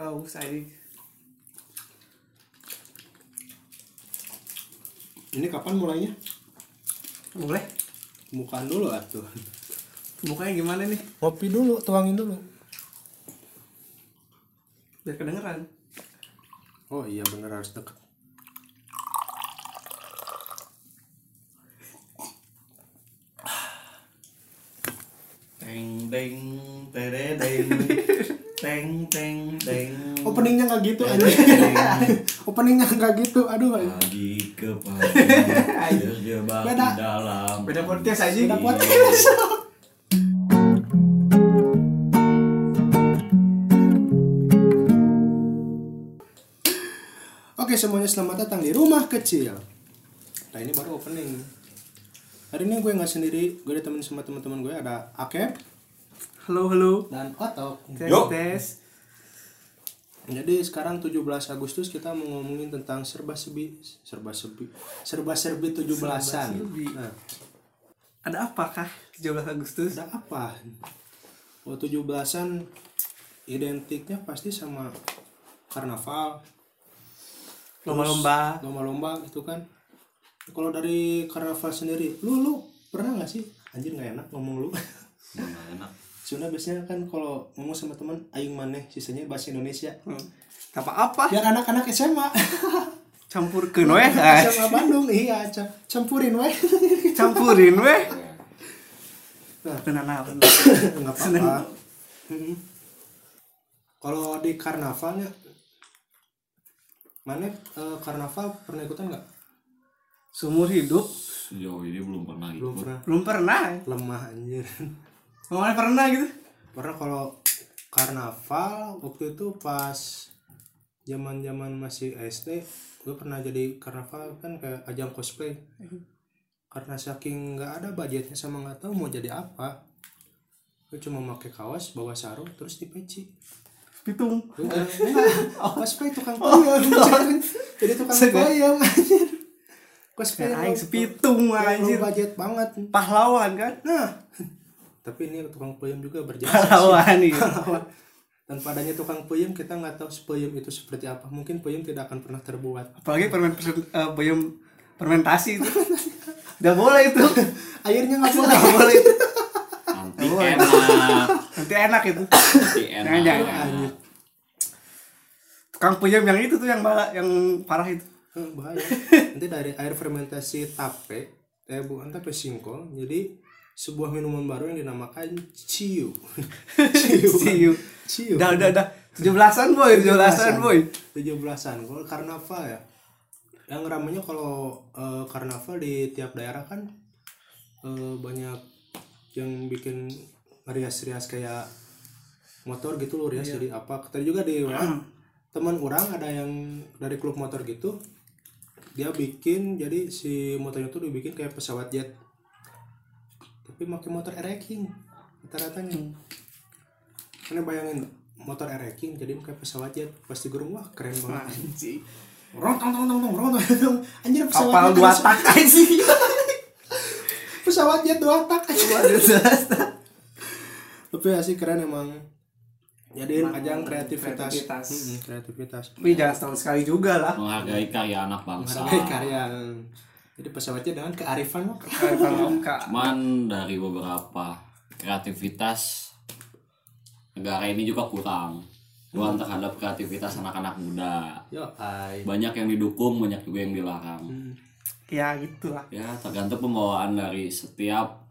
Oh, saya Ini kapan mulainya? boleh. Bukaan dulu atuh. Mukanya gimana nih? Ngopi dulu, tuangin dulu. Biar kedengeran. Oh iya bener harus deket. Teng teng teredeng teng teng teng Openingnya nggak gitu aja. Openingnya nggak gitu. Aduh. pagi ke pagi terjebak Beda. dalam Beda podcast aja. Udah podcast. Oke semuanya selamat datang di rumah kecil. Nah ini baru opening. Hari ini gue nggak sendiri, gue ditemenin sama teman-teman gue ada Akep Halo, halo. dan Otok. Tes, Yo. tes. Jadi sekarang 17 Agustus kita mau ngomongin tentang serba sebi serba sebi serba serbi 17-an. Serba-serbi. Nah, Ada apakah 17 Agustus? ada apa? Oh 17-an identiknya pasti sama karnaval, Lomba-lomba. lomba-lomba gitu kan. Kalau dari karnaval sendiri, lu lu pernah nggak sih? Anjir nggak enak ngomong lu. Mana enak Soalnya biasanya kan kalau ngomong sama teman aing maneh sisanya bahasa Indonesia. Hmm. Apa-apa? Biar anak-anak SMA. Campur ke noe. SMA Bandung iya ca- campurin weh. Campurin weh. Nah. Apa? nggak apa-apa kalau di karnavalnya mana eh, karnaval pernah ikutan nggak Seumur hidup sejauh ini belum pernah belum ikut pernah belum pernah. lemah anjir Mana pernah gitu? pernah kalau karnaval waktu itu pas zaman zaman masih SD gue pernah jadi karnaval kan kayak ajang cosplay karena saking nggak ada budgetnya sama nggak tahu mau jadi apa gue cuma pakai kaos bawa sarung terus di peci Pitung. Enggak, enggak. cosplay tukang puyem jadi tukang puyem anjir cosplay aing sepitung anjir. budget banget Pahlawan kan? nah tapi ini tukang puyem juga berjasa sih. Pahlawan. Pahlawan. dan padanya tukang puyem kita nggak tahu puyem itu seperti apa mungkin puyem tidak akan pernah terbuat Apalagi permen uh, fermentasi itu. Udah boleh itu. airnya nggak boleh Udah boleh itu. nanti enak Nanti enak itu. nanti enak Jangan, jangan. Tukang puyem yang itu tuh yang bala, yang parah itu. Eh, bahaya nanti dari air fermentasi tape eh bukan tape singkong jadi sebuah minuman baru yang dinamakan ciu. Ciu. Ciu. Udah, udah, udah. 17-an boy, 17-an boy. 17-an kalau karnaval ya. Yang ramenya kalau eh, karnaval di tiap daerah kan eh, banyak yang bikin rias-rias kayak motor gitu loh rias. Jadi apa tadi juga di WA, teman orang ada yang dari klub motor gitu dia bikin jadi si motornya tuh dibikin kayak pesawat jet tapi pakai motor ereking rata-ratanya. Karena bayangin motor ereking jadi kayak pesawat jet pasti gerung wah keren banget. Anjing. rontong tong tong tong rontong tong anjir pesawat Kapal jet dua tak aja. pesawat jet dua tak aja tapi asik keren emang. Jadiin Emang ajang kreativitas. kreativitas. Mm-mm, kreativitas. Tapi jangan setahun sekali juga lah. menghargai karya anak bangsa. Menghargai karya jadi pesawatnya dengan kearifan lokal. Kalau Kak. cuman dari beberapa kreativitas negara ini juga kurang. Kurang terhadap kreativitas anak-anak muda. Yo banyak yang didukung banyak juga yang dilarang. Ya gitu lah. ya tergantung pembawaan dari setiap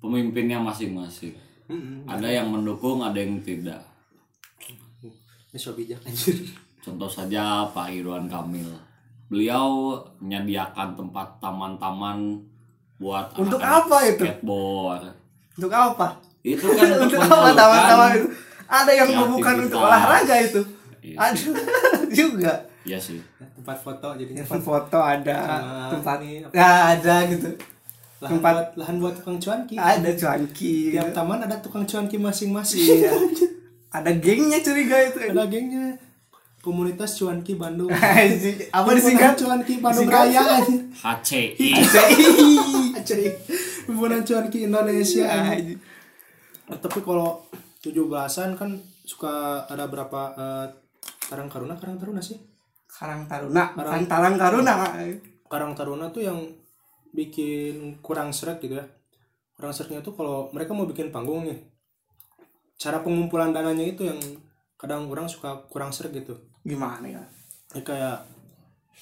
pemimpinnya masing-masing. Mm-mm. ada yang mendukung ada yang tidak. Ini so bijak anjir. Contoh saja Pak Ridwan Kamil beliau menyediakan tempat taman-taman buat Untuk apa itu? skateboard Untuk apa? itu kan untuk Untuk apa taman-taman itu? Ada yang bukan untuk olahraga itu. Iya. Aduh, juga. Iya sih tempat foto jadinya Tempat foto ada, Sama tempat ini, ya ada gitu. lahan tempat- buat lahan buat tukang cuanki Ada cuanki. tiap taman ada tukang cuanki masing-masing Iya. Ada gengnya curiga itu. ada gengnya komunitas cuanki Bandung apa disingkat? cuanki Bandung? Raya. HCI Anjir. himpunan cuanki Indonesia. Anjing. tapi kalau 17-an kan suka ada berapa eh, Karang Taruna Karang Taruna sih Karang Taruna, Karang- Karang Tarang Taruna. Karang Taruna tuh yang bikin kurang seret gitu ya kurang seretnya tuh kalau mereka mau bikin panggung nih cara pengumpulan dananya itu yang kadang orang suka kurang seret gitu Gimana ya? ya kayak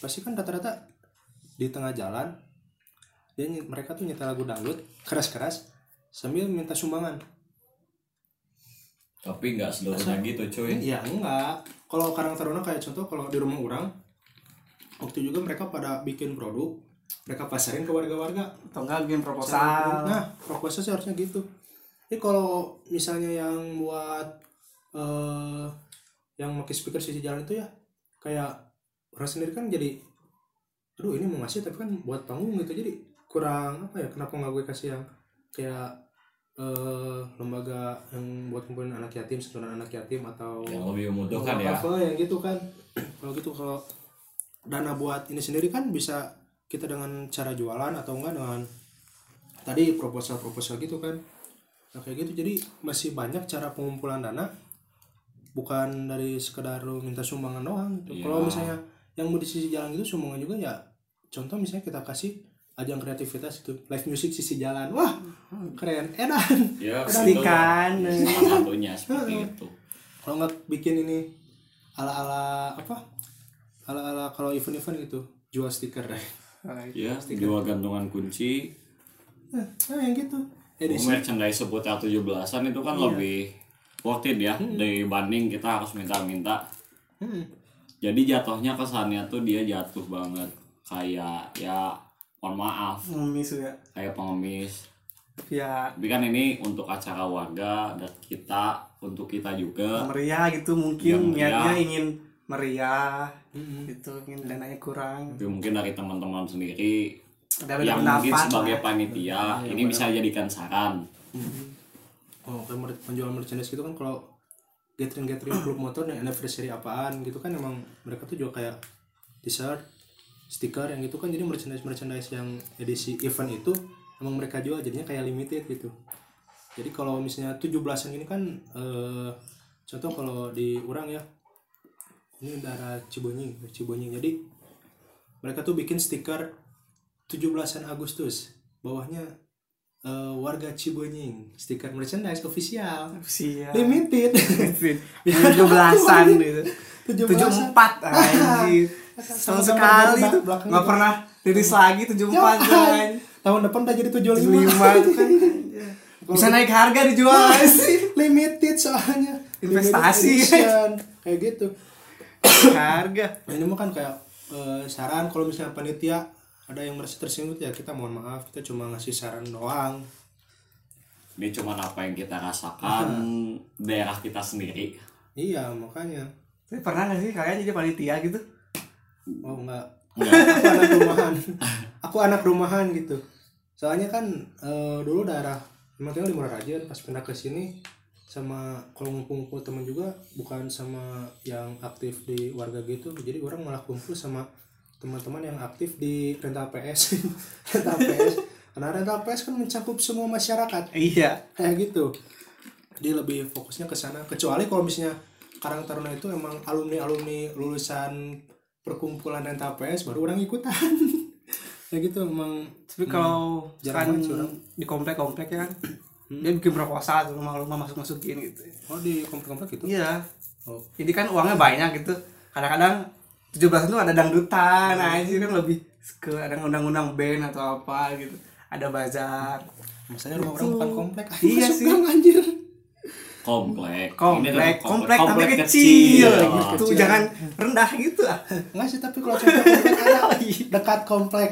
pasti kan rata-rata di tengah jalan dia mereka tuh nyetel lagu dangdut keras-keras sambil minta sumbangan. Tapi nggak seluruhnya gitu cuy. Ya enggak. Kalau Karang Taruna kayak contoh kalau di rumah orang waktu juga mereka pada bikin produk mereka pasarin ke warga-warga. Atau enggak bikin proposal. nah proposal sih harusnya gitu. Ini kalau misalnya yang buat eh yang pakai speaker sisi jalan itu ya kayak orang sendiri kan jadi aduh ini mau ngasih tapi kan buat panggung gitu. Jadi kurang apa ya kenapa nggak gue kasih yang kayak eh lembaga yang buat kumpulin anak yatim sentuhan anak yatim atau yang lebih memudahkan ya? apa yang gitu kan. Kalau gitu kalau dana buat ini sendiri kan bisa kita dengan cara jualan atau enggak dengan tadi proposal-proposal gitu kan. Nah kayak gitu. Jadi masih banyak cara pengumpulan dana bukan dari sekedar lu minta sumbangan doang gitu. Iya. kalau misalnya yang mau di sisi jalan itu sumbangan juga ya contoh misalnya kita kasih ajang kreativitas itu live music sisi jalan. Wah keren. Edan. Ya Pastikan. salah satunya seperti itu. Kalau nggak bikin ini ala ala apa? Ala ala kalau event event gitu jual stiker. Deh ya jual gantungan kunci. Nah, nah yang gitu. Edisi. merchandise seputar 17-an itu kan lebih worth it ya. Dibanding kita harus minta-minta. Hmm. jadi jatuhnya kesannya tuh dia jatuh banget. Kayak ya mohon maaf. Ngemis ya. kayak pengemis. Ya. Tapi kan ini untuk acara warga dan kita untuk kita juga. Meriah gitu Ya, mungkin meriah. niatnya ingin meriah Hmm. gitu ingin dananya kurang. Tapi mungkin dari teman-teman sendiri ada yang mungkin sebagai panitia ini bisa jadikan saran oh kayak mer- penjual merchandise gitu kan kalau gathering gathering klub motor dan anniversary apaan gitu kan emang mereka tuh juga kayak t-shirt stiker yang gitu kan. Jadi merchandise merchandise yang edisi event itu emang mereka jual jadinya kayak limited gitu. Jadi kalau misalnya 17-an ini kan eh, contoh kalau di orang ya ini daerah Cibonying Cibonying jadi mereka tuh bikin stiker 17-an Agustus bawahnya eh, warga Cibonying stiker merchandise official. Siap. limited tujuh belasan gitu. Tujuh tujuh empat anjir. Sama sekali tuh. nggak pernah rilis lagi tujuh empat tahun depan udah jadi 75 lima. Itu kan. Bisa naik harga dijual. Sih limited soalnya. Investasi. Kayak gitu. Harga. Nah, ini mah kan kayak eh, saran kalau misalnya panitia ada yang merasa tersinggung ya kita mohon maaf kita cuma ngasih saran doang. Ini cuma apa yang kita rasakan daerah kita sendiri. Iya makanya. Tapi pernah nggak sih kalian jadi panitia gitu? Oh enggak. Enggak. aku anak rumahan. Aku anak rumahan gitu. Soalnya kan eh, dulu daerah emang tinggal di Murarajan pas pindah ke sini sama kalau ngumpul-ngumpul teman juga bukan sama yang aktif di warga gitu. Jadi orang malah kumpul sama teman-teman yang aktif di rental PS. Rental PS. Karena rental PS kan mencakup semua masyarakat. Iya. Kayak gitu. Dia lebih fokusnya ke sana. Kecuali kalau misalnya Karang Taruna itu emang alumni alumni lulusan perkumpulan rental PS baru orang ikutan. Kayak gitu emang. Tapi kalau jarang kan di komplek-komplek ya kan dia bikin proposal tuh rumah-rumah masuk-masukin gitu. Oh di komplek-komplek gitu? Iya. Oh. Jadi kan uangnya banyak gitu. Kadang-kadang 17 itu ada dangdutan nah itu kan lebih ke ada undang-undang band atau apa gitu. Ada bazar. Maksudnya rumah orang bukan komplek. Iya sih. gang, anjir. Komplek. Komplek tetap komplek, tapi kecil, gitu. Kecil. jangan rendah gitu ah. Enggak sih tapi kalau contoh komplek ada dekat komplek.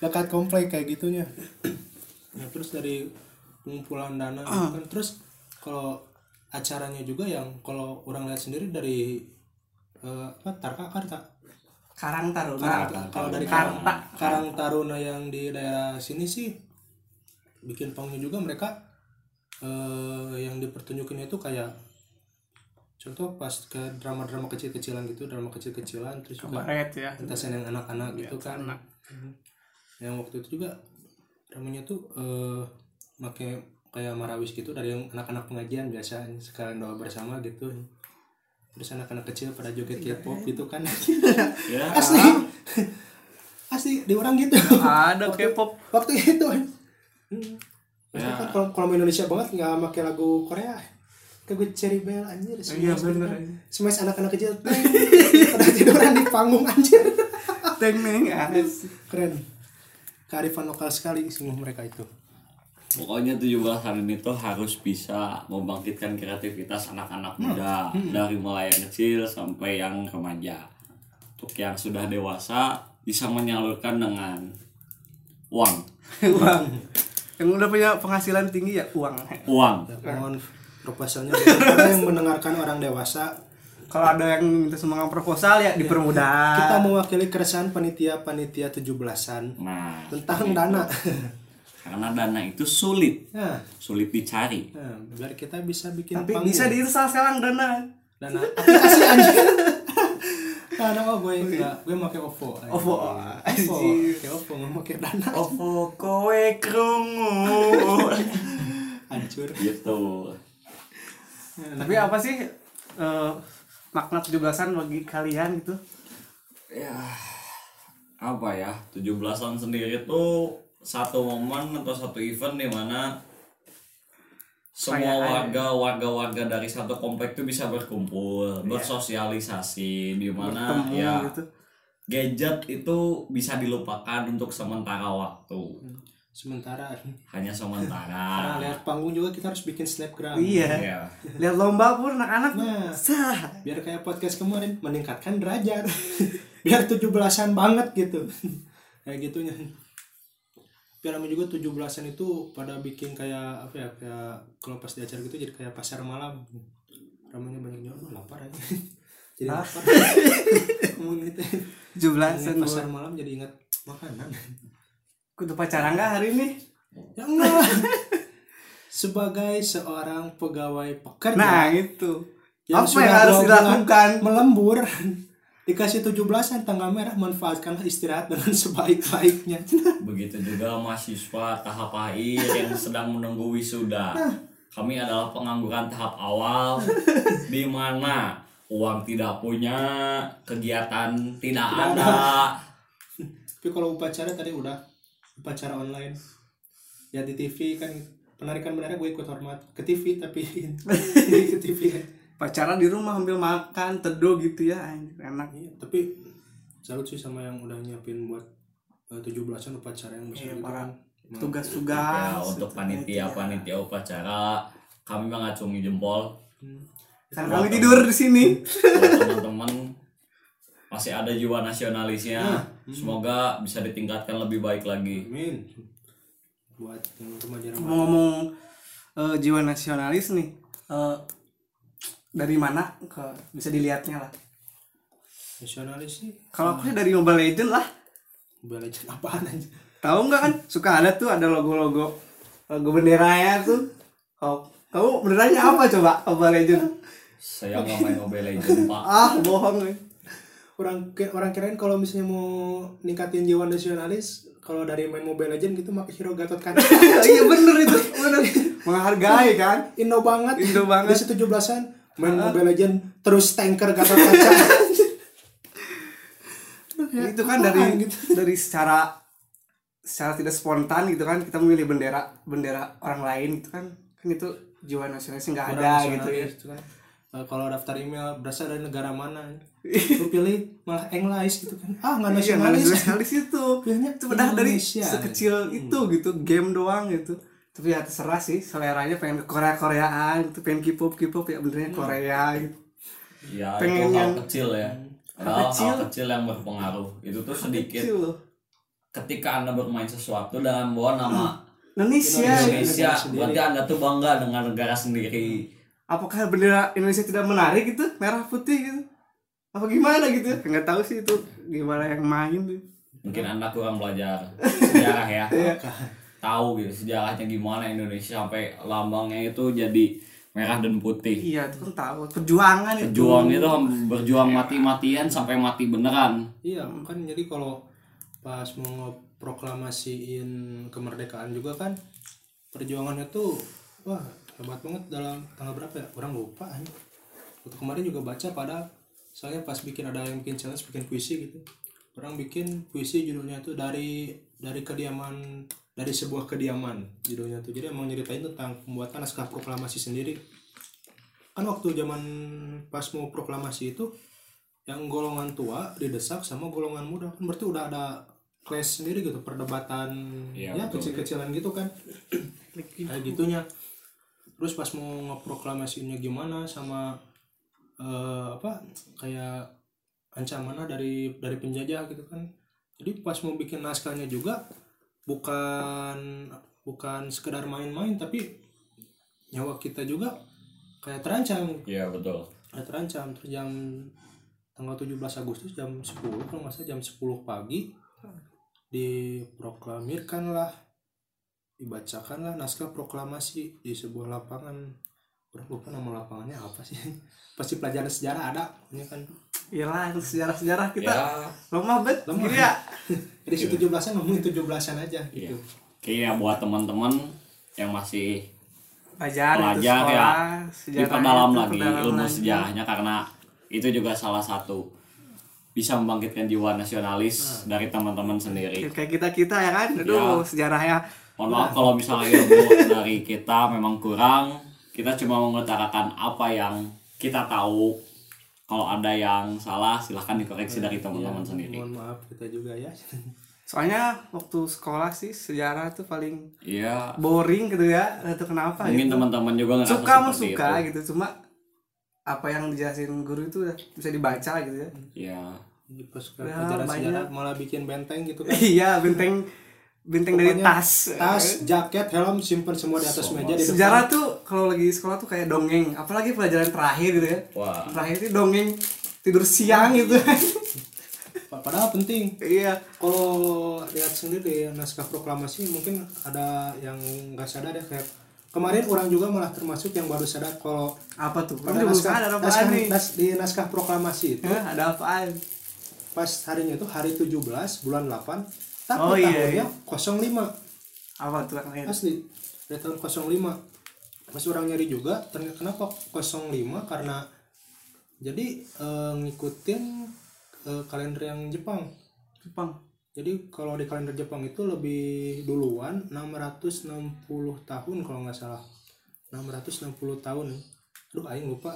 Dekat komplek kayak gitunya. Nah terus dari pengumpulan dana gitu kan terus kalau acaranya juga yang kalau orang lihat sendiri dari eh, apa Tarka Karta. Karang Taruna. Karang- kalau dari Karta. Karang, Karang Taruna yang di daerah sini sih bikin panggungnya juga mereka eh, yang dipertunjukin itu kayak contoh pas ke drama-drama kecil-kecilan gitu drama kecil-kecilan terus juga kabaret ya. pentasan yang anak-anak gitu kan. anak. Mhm. yang waktu itu juga dramanya tuh eh make kayak marawis gitu dari yang anak-anak pengajian biasa sekalian doa bersama gitu terus anak-anak kecil pada joget K-pop gitu kan. Ya. Asli. Asli di orang gitu. Ada K-pop. waktu itu. Kan Hmm. Ya. Kan kalau kalau Indonesia banget nggak pakai lagu Korea. Kayak gue Cherry Bell anjir. Iya, smash bener, gitu kan. anak-anak kecil. Pada tiduran di panggung anjir. Teng neng asik. keren. Kearifan lokal sekali semua mereka itu Pokoknya 17 ini tuh harus bisa membangkitkan kreativitas anak-anak muda. Dari mulai yang kecil sampai yang remaja. Untuk yang sudah dewasa bisa menyalurkan dengan uang, uang. Yang udah punya penghasilan tinggi ya uang. Uang. Mohon proposalnya yang mendengarkan orang dewasa. Kalau ada yang minta sumbangan proposal ya dipermudah. Kita mewakili keresahan panitia-panitia 17-an Nah, tentang dana karena dana itu sulit, nah, sulit dicari. nah, biar kita bisa bikin tapi panggung. bisa diinstal sekarang dana. Dana aplikasi anjir dana oh gue enggak gue pakai OVO. OVO, OVO pakai OVO nggak pakai dana. Ovo kowe krungu. Hancur. Gitu. tapi apa sih eh, makna 17-an bagi kalian gitu? Ya, apa ya? 17-an sendiri tuh satu momen atau satu event di mana semua warga warga warga dari satu komplek itu bisa berkumpul bersosialisasi di mana bertemu ya gitu. gadget itu bisa dilupakan untuk sementara waktu. Sementara. Hanya sementara. Lihat panggung juga kita harus bikin snapgram. Iya. Ya lihat lomba pun anak-anak Nah. sah. Biar kayak podcast kemarin meningkatkan derajat. Biar 17-an banget gitu. Kayak gitunya kami juga 17-an itu pada bikin kayak apa ya kayak kalau pas di acara gitu jadi kayak pasar malam. Ramanya banyak oh, lapar aja. Jadi Hah? lapar. Ngomong 17-an Ingat pasar malam jadi ingat makanan. Kudu pacaran nggak hari ini? Ya enggak. Sebagai seorang pegawai pekerja nah itu yang apa yang harus dilakukan? melembur dikasih 17-an tanggal merah manfaatkanlah istirahat dengan sebaik-baiknya. Begitu juga mahasiswa tahap akhir yang sedang menunggu wisuda. Kami adalah pengangguran tahap awal. Di mana uang tidak punya kegiatan tidak Tidak ada. tapi kalau upacara tadi udah upacara online. Ya di TV kan penarikan bendera gue ikut hormat. Ke TV tapi ke TV pacaran di rumah ambil makan teduh gitu ya anjir, enak Iya, tapi salut sih sama yang udah nyiapin buat eh, 17-an upacara yang besar Iya, gitu para kan. tugas-tugas ya untuk panitia panitia upacara kami mengacungi jempol Hmm. karena kami tidur di sini teman-teman masih ada jiwa nasionalisnya semoga bisa ditingkatkan lebih baik lagi Amin. Buat yang remaja-remaja. ngomong eh, jiwa nasionalis nih eh, dari mana ke bisa dilihatnya lah Nasionalis sih. kalau aku sih dari Mobile Legend lah Mobile Legends apaan aja. tahu nggak kan suka ada tuh ada logo-logo logo benderanya tuh oh kamu benderanya apa coba Mobile Legend saya nggak main Mobile Legends pak ah bohong nih Orang orang kirain kalau misalnya mau ningkatin jiwa nasionalis, kalau dari main Mobile Legends gitu pakai hero Gatot Kaca. iya bener itu bener menghargai kan Indo banget. Indo banget. Di 17-an main Mobile Legends terus tanker Gatot Kaca. itu kan dari dari secara secara tidak spontan gitu kan kita memilih bendera bendera orang lain gitu kan kan itu jiwa nasionalisnya nggak ada gitu ya nasionalis, kan. Eh, kalau daftar email berasal dari negara mana? Lu pilih malah English gitu kan. Ah, nggak Iya, nasionalis. nasionalis itu Pilihnya itu dari sekecil itu gitu game doang gitu tapi ya terserah sih seleranya pengen ke Korea Koreaan itu pengen K-pop K-pop ya benernya Korea gitu. Ya Pengen itu hal yang- kecil ya. Hal hal kecil. hal kecil yang berpengaruh. Itu tuh sedikit Kecil loh. ketika anda bermain sesuatu dengan bawa nama Indonesia. Indonesia sendiri. berarti anda tuh bangga dengan negara sendiri. Apakah bendera Indonesia tidak menarik gitu? Merah putih gitu? Apa gimana gitu? Nggak tahu sih itu gimana yang main tuh. Mungkin anda kurang belajar sejarah ya. Iya. Tahu gitu sejarahnya gimana Indonesia sampai lambangnya itu jadi merah dan putih. Iya itu kan tahu. Perjuangan itu. Berjuang itu berjuang mati-matian sampai mati beneran. Iya, kan jadi kalau pas mau proklamasiin kemerdekaan juga kan perjuangannya tuh wah hebat banget dalam tanggal berapa ya? Orang lupa aja. waktu kemarin juga baca pada soalnya pas bikin ada yang bikin challenge bikin puisi gitu. Orang bikin puisi judulnya tuh dari dari kediaman dari sebuah kediaman judulnya tuh. Jadi emang nyeritain tentang pembuatan naskah proklamasi sendiri. Kan waktu zaman pas mau proklamasi itu yang golongan tua didesak sama golongan muda. Kan berarti udah ada clash sendiri gitu perdebatan Iya, ya betul. kecil-kecilan gitu kan. Kayak gitunya. Terus pas mau ngeproklamasinya gimana sama eh, apa kayak ancamannya dari dari penjajah gitu kan. Jadi pas mau bikin naskahnya juga bukan bukan sekedar main-main tapi nyawa kita juga kayak terancam. Iya betul. Kayak terancam. Terus jam tanggal 17 Agustus jam 10 kalau nggak salah jam 10 pagi diproklamirkanlah dibacakanlah naskah proklamasi di sebuah lapangan Orang lupa nama lapangannya apa sih? Pasti pelajaran sejarah ada ini kan? Iyalah sejarah sejarah kita. Ya lemah bet. Lemah. Gini ya. Jadi si 17-an ngomongin 17-an aja iya. gitu. Kayak buat teman-teman yang masih Pelajar, sekolah ya. sejarah diperdalam lagi perdalam ilmu lagi. sejarahnya karena itu juga salah satu bisa membangkitkan jiwa nasionalis dari teman-teman sendiri. kayak kita kita ya kan? Aduh Ya. sejarahnya. Mohon maaf kalau misalnya ilmu dari kita memang kurang, kita cuma mengutarakan apa yang kita tahu. Kalau ada yang salah silahkan dikoreksi dari teman-teman sendiri. mohon maaf kita juga ya soalnya waktu sekolah sih sejarah tuh paling Iya, boring gitu ya itu kenapa mungkin gitu. teman-teman juga ngerasa suka mau suka itu. gitu cuma apa yang dijelasin guru itu udah bisa dibaca gitu ya Iya, pas Ya, pelajaran sejarah malah bikin benteng gitu kan iya benteng benteng dari tas. tas jaket helm simpen semua di atas Semua. meja di depan. sejarah tuh kalau lagi sekolah tuh kayak dongeng. Apalagi pelajaran terakhir gitu ya. Wah, terakhir itu dongeng. Tidur siang gitu. Pa- padahal penting. Iya. Kalau lihat sendiri di naskah proklamasi mungkin ada yang nggak sadar ya kayak kemarin orang juga malah termasuk yang baru sadar kalau apa tuh? pada naskah, ada naskah, nih nas- di naskah proklamasi itu Hah, ada apaan pas harinya itu hari 17 bulan 8 tapi Oh, iya, tahunnya 05 apa tuh lain asli dari tahun 05 pas orang nyari juga ternyata kenapa 05 karena jadi eh, ngikutin eh, kalender yang Jepang. Jepang. Jadi kalau di kalender Jepang itu lebih duluan 660 tahun kalau nggak salah. 660 tahun. Aduh aing lupa.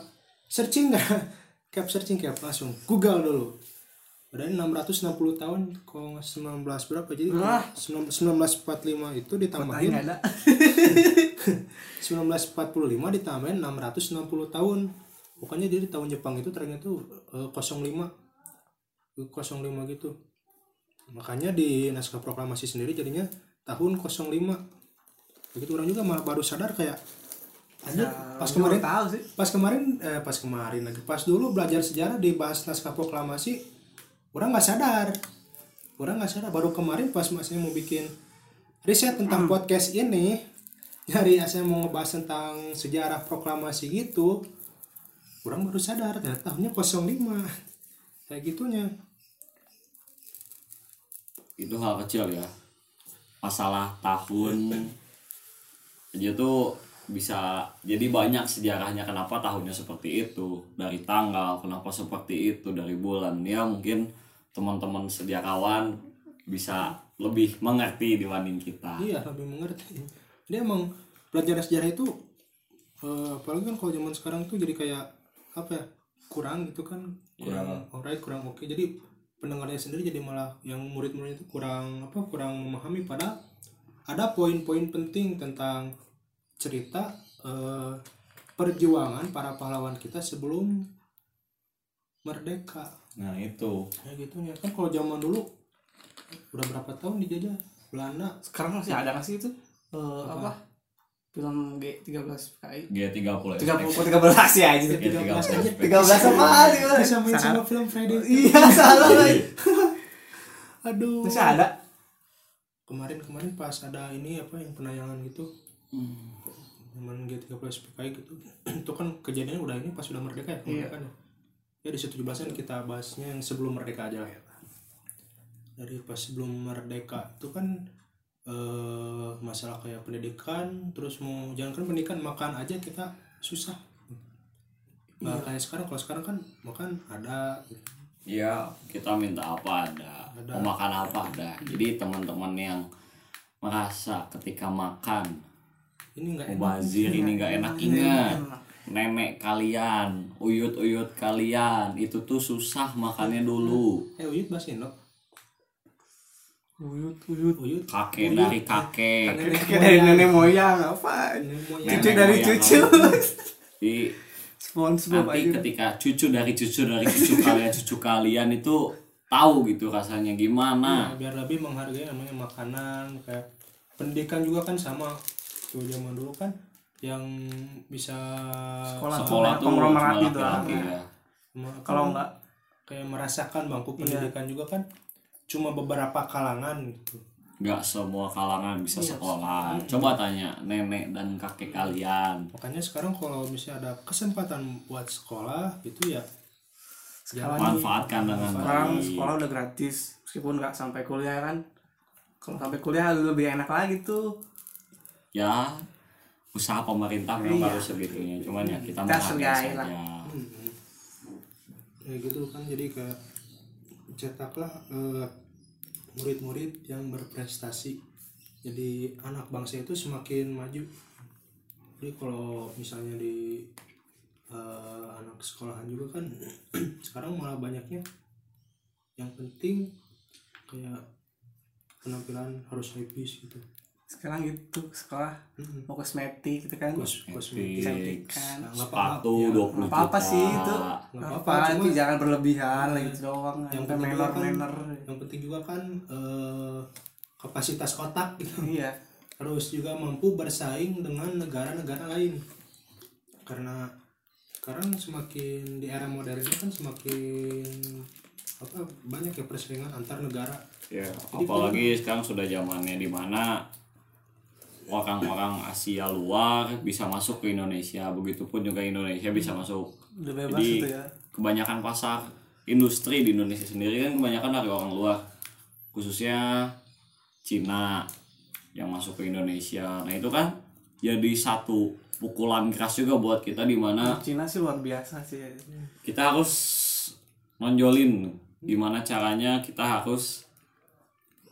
Searching nggak? Cap searching cap langsung Google dulu Padahal 660 tahun kalau nggak 19 berapa jadi. 19- 1945 itu ditambahin. Ada. 1945 ditambahin 660 tahun. Pokoknya jadi tahun Jepang itu ternyata eh, 05 Eh, 05 gitu. Makanya di naskah proklamasi sendiri jadinya tahun 05 begitu orang juga malah baru sadar kayak anjir pas kemarin tahu sih. pas kemarin eh, pas kemarin lagi pas dulu belajar sejarah dibahas naskah proklamasi orang nggak sadar. Orang nggak sadar. Baru kemarin pas masnya mau bikin riset tentang podcast ini nyari saya mau ngebahas tentang sejarah proklamasi gitu orang baru sadar ternyata tahunnya 05 kayak gitunya. Itu hal kecil ya. Masalah tahun. Aja tuh bisa jadi banyak sejarahnya kenapa tahunnya seperti itu. Dari tanggal kenapa seperti itu. Dari bulan. Ya mungkin teman-teman sejarawan bisa lebih mengerti dibanding kita. Iya lebih mengerti. Dia emang belajar sejarah itu eh, apalagi kan kalau zaman sekarang tuh jadi kayak apa ya kurang gitu kan. Kurang. Alright kurang oke. Jadi pendengarnya sendiri jadi malah yang murid-murid itu kurang apa kurang memahami. Pada ada poin-poin penting tentang cerita eh, perjuangan para pahlawan kita sebelum merdeka. Nah itu. Kayak gitu ya kan kalau zaman dulu udah berapa tahun dijajah? Belanda. Sekarang masih ada nggak sih itu? Eh, apa? film G 13 PKI G30 tiga puluh tiga belas ya aja G30 tiga belas apa? Bisa main sama film Friday. Iya salah lagi aduh. Masih ada? Kemarin kemarin pas ada ini apa yang penayangan gitu. Zaman G13 PKI gitu. Itu kan kejadiannya udah ini pas sudah merdeka ya kemerdekaan ya ya di situ an kita bahasnya yang sebelum merdeka aja lah ya. Dari pas sebelum merdeka itu kan eh, masalah kayak pendidikan terus mau jangan kan pendidikan makan aja kita susah. Nggak kayak sekarang kalau sekarang kan makan ada. Gitu. Iya, kita minta apa ada, mau makan apa ada. Jadi teman-teman yang merasa ketika makan ini nggak enak. mubazir ini nggak enak ingat nenek kalian, uyut-uyut kalian. Itu tuh susah makannya dulu. eh uyut bahasa Indo? Uyut uyut. Uyut. Kakek dari kakek, kayak dari nenek moyang apa nenek moyang. Cucu Nenek dari moyang. cucu. Jadi SpongeBob nanti aja ketika cucu dari cucu dari cucu kalian cucu kalian itu tahu gitu rasanya gimana. Nah, biar lebih menghargai namanya makanan kayak pendidikan juga kan sama. Tuh zaman dulu kan yang bisa Sekolah. Sekolah tuh Konglomerat itu, ya. ma- kalau enggak kayak merasakan bangku Iya. pendidikan juga kan cuma beberapa kalangan gitu nggak semua kalangan bisa Iya. sekolah. Coba tanya nenek dan kakek kalian. makanya sekarang kalau misalnya ada kesempatan buat sekolah itu ya sekarang Manfaatkan dengan sekarang baik. sekolah udah gratis meskipun nggak sampai kuliah kan kalau sampai kuliah lebih enak lagi tuh Ya usaha pemerintah memang Iya. harus segitunya. Cuman ya kita Kita menghargai hargai saja. lah. ya gitu kan jadi kayak cetaklah eh, murid-murid yang berprestasi jadi anak bangsa itu semakin maju jadi kalau misalnya di eh, anak sekolahan juga kan sekarang malah banyaknya yang penting kayak penampilan harus habis gitu sekarang gitu sekolah Mm-mm. mau kosmetik gitu kan Kosmetik. kecantikan Nah, nggak apa-apa. Sepatu Ya, 20 nggak apa-apa juta. sih itu Nggak apa cuma- itu jangan berlebihan lah gitu doang yang penting kan menor yang penting juga kan eh, kapasitas otak gitu iya harus juga mampu bersaing dengan negara-negara lain karena sekarang semakin di era modern ini kan semakin apa banyak ya persaingan antar negara Ya, apalagi sekarang sudah zamannya di mana orang-orang Asia luar bisa masuk ke Indonesia, begitupun juga Indonesia bisa masuk. udah bebas Jadi itu ya. kebanyakan pasar industri di Indonesia sendiri kan kebanyakan dari orang luar, khususnya Cina yang masuk ke Indonesia. Nah itu kan jadi satu pukulan keras juga buat kita di mana Cina sih luar biasa sih. kita harus nonjolin gimana caranya kita harus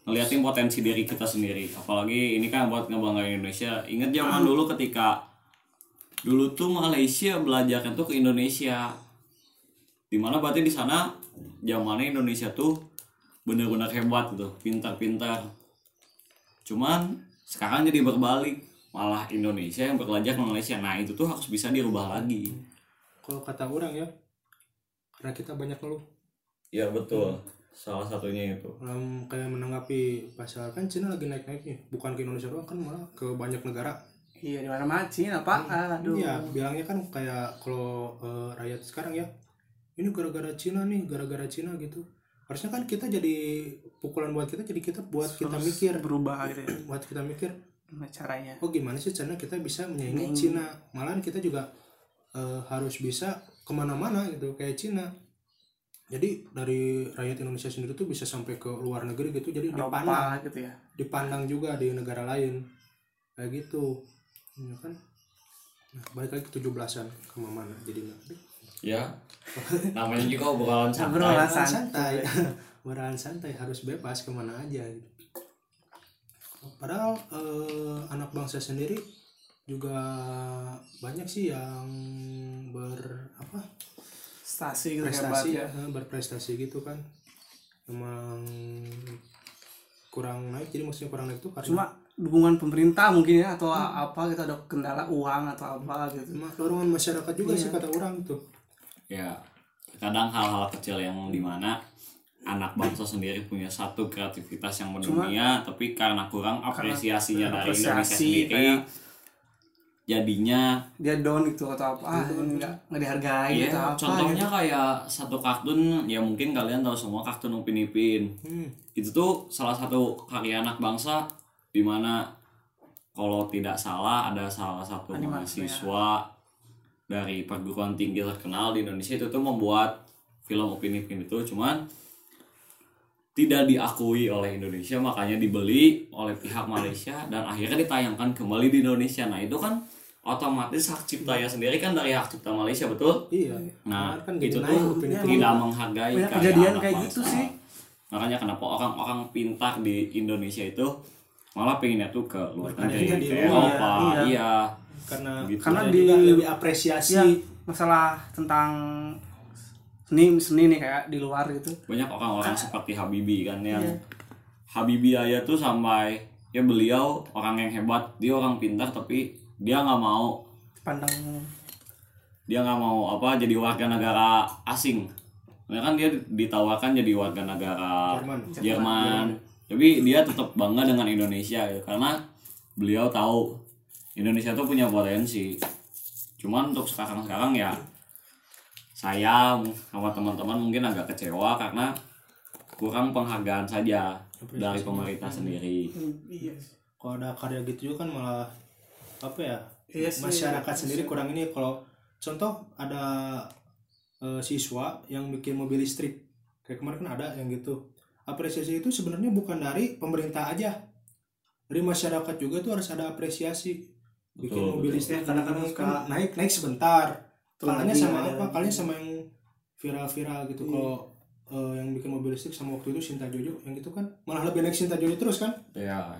ngeliatin potensi diri kita sendiri. Apalagi ini kan buat ngebanggain Indonesia. Inget zaman dulu ketika dulu tuh Malaysia belajarnya tuh ke Indonesia. Di mana berarti di sana zamannya Indonesia tuh bener-bener hebat gitu pintar-pintar. Cuman sekarang jadi berbalik. Malah Indonesia yang belajar ke Malaysia. Nah itu tuh harus bisa dirubah lagi. Kalau kata orang ya karena kita banyak ngeluh. Ya betul. Salah satunya itu. dalam kayak menanggapi pasar kan Cina lagi naik-naiknya bukan ke Indonesia doang kan malah ke banyak negara iya di mana mana Cina pak aduh Iya, bilangnya kan kayak kalau eh, rakyat sekarang ya, ini gara-gara Cina nih, gara-gara Cina gitu. Harusnya kan kita jadi pukulan buat kita, jadi kita buat kita Harus mikir, berubah gitu ya buat kita mikir, gimana caranya oh gimana sih Cina kita bisa menyaingi Menyaingi. Cina. Malahan kita juga eh, harus bisa ke mana-mana gitu kayak Cina. Jadi dari rakyat Indonesia sendiri tuh bisa sampai ke luar negeri gitu, jadi dipandang, Eropa gitu ya dipandang juga di negara lain kayak gitu, ya kan? Nah, balik lagi ke 17-an ke mana jadi Ya. Namanya juga obrolan santai. Obrolan santai obrolan santai harus bebas ke mana aja gitu. padahal eh, anak bangsa sendiri juga banyak sih yang ber apa stasi gitu hebat prestasi ya berprestasi gitu kan emang kurang naik jadi maksudnya kurang naik itu karena cuma dukungan pemerintah mungkin ya atau apa kita ada kendala uang atau apa gitu cuma dorongan masyarakat juga Iya. sih kata orang tuh Ya. Kadang hal-hal kecil yang di mana anak bangsa sendiri punya satu kreativitas yang mendunia tapi karena kurang apresiasinya dari Indonesia apresiasi sendiri kayak jadinya dia down gitu atau apa ah nggak nggak dihargai Iya, atau apa contohnya gitu. kayak satu kartun ya mungkin kalian tahu semua kartun Upin Ipin. hmm. Itu tuh salah satu karya anak bangsa di mana kalau tidak salah ada salah satu Animasi, mahasiswa dari perguruan tinggi terkenal di Indonesia itu tuh membuat film Upin Ipin itu cuman tidak diakui oleh Indonesia makanya dibeli oleh pihak Malaysia dan akhirnya ditayangkan kembali di Indonesia. Nah, itu kan otomatis hak ciptanya sendiri kan dari hak cipta Malaysia betul iya Nah, kan itu tuh ya, tidak menghargai karya kejadian kayak bangsa. gitu sih. Makanya kenapa orang-orang pintar di Indonesia itu malah pengennya tuh ke luar negeri, di ke luar, Eropa, iya. iya. karena Gitu. Karena di- juga lebih apresiasi ya masalah tentang seni seni nih kayak di luar gitu Banyak orang-orang seperti Habibie kan yang Iya. Habibie aja tuh sampai ya beliau orang yang hebat, dia orang pintar tapi dia nggak mau pandang dia nggak mau apa jadi warga negara asing. Nah kan dia ditawarkan jadi warga negara Jerman. Jerman. Tapi dia tetap bangga dengan Indonesia ya karena beliau tahu Indonesia tuh punya potensi. Cuman untuk sekarang-sekarang ya saya sama teman-teman mungkin agak kecewa karena kurang penghargaan saja dari pemerintah sendiri. iya kalau ada karya gitu juga kan malah apa ya Iya sih. masyarakat sendiri kurang ini. Kalau contoh ada eh, siswa yang bikin mobil listrik. Kayak kemarin kan ada yang gitu. Apresiasi itu sebenarnya bukan dari pemerintah aja. Dari masyarakat juga tuh harus ada apresiasi. Bikin Betul, mobil betul. listrik Ya, kadang-kadang kan suka- naik naik sebentar. Lagi, sama ada apa? lagi. kalahnya sama yang viral-viral gitu. Iya. kalau eh, yang bikin mobil listrik sama waktu itu Sinta Jojo. Yang gitu kan malah lebih naik Sinta Jojo terus kan? Ya,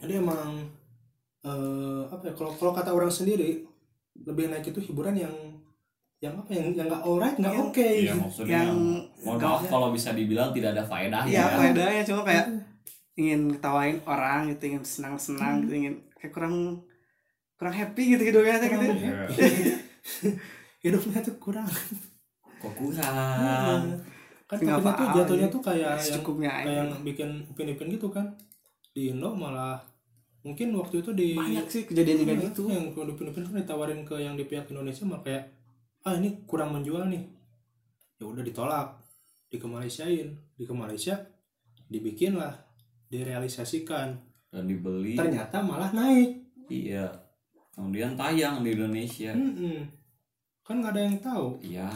jadi emang eh apa ya kalau kalau kata orang sendiri lebih naik itu hiburan yang yang apa yang yang nggak alright nggak Yang- oke iya maksudnya yang mohon nggak- maaf kalau bisa dibilang tidak ada faedahnya. iya ya. faedahnya cuma kayak ingin ketawain orang gitu ingin senang senang gitu ingin kayak kurang kurang happy gitu hidupnya gitu Kurang Iya. hidupnya tuh kurang Kok kurang? kan takutnya tuh jatuhnya gitu. tuh kayak yang kayak yang bikin upin-upin gitu kan di Indo malah mungkin waktu itu di banyak sih kejadian kayak Iya, gitu yang kalau di upin-upin kan ditawarin ke yang di pihak Indonesia malah kayak ah ini kurang menjual nih ya udah ditolak di Malaysiain di Malaysia dibikin lah direalisasikan Dan dibeli. ternyata malah naik Iya. Kemudian tayang di Indonesia. Mm-mm. kan nggak ada yang tahu Iya.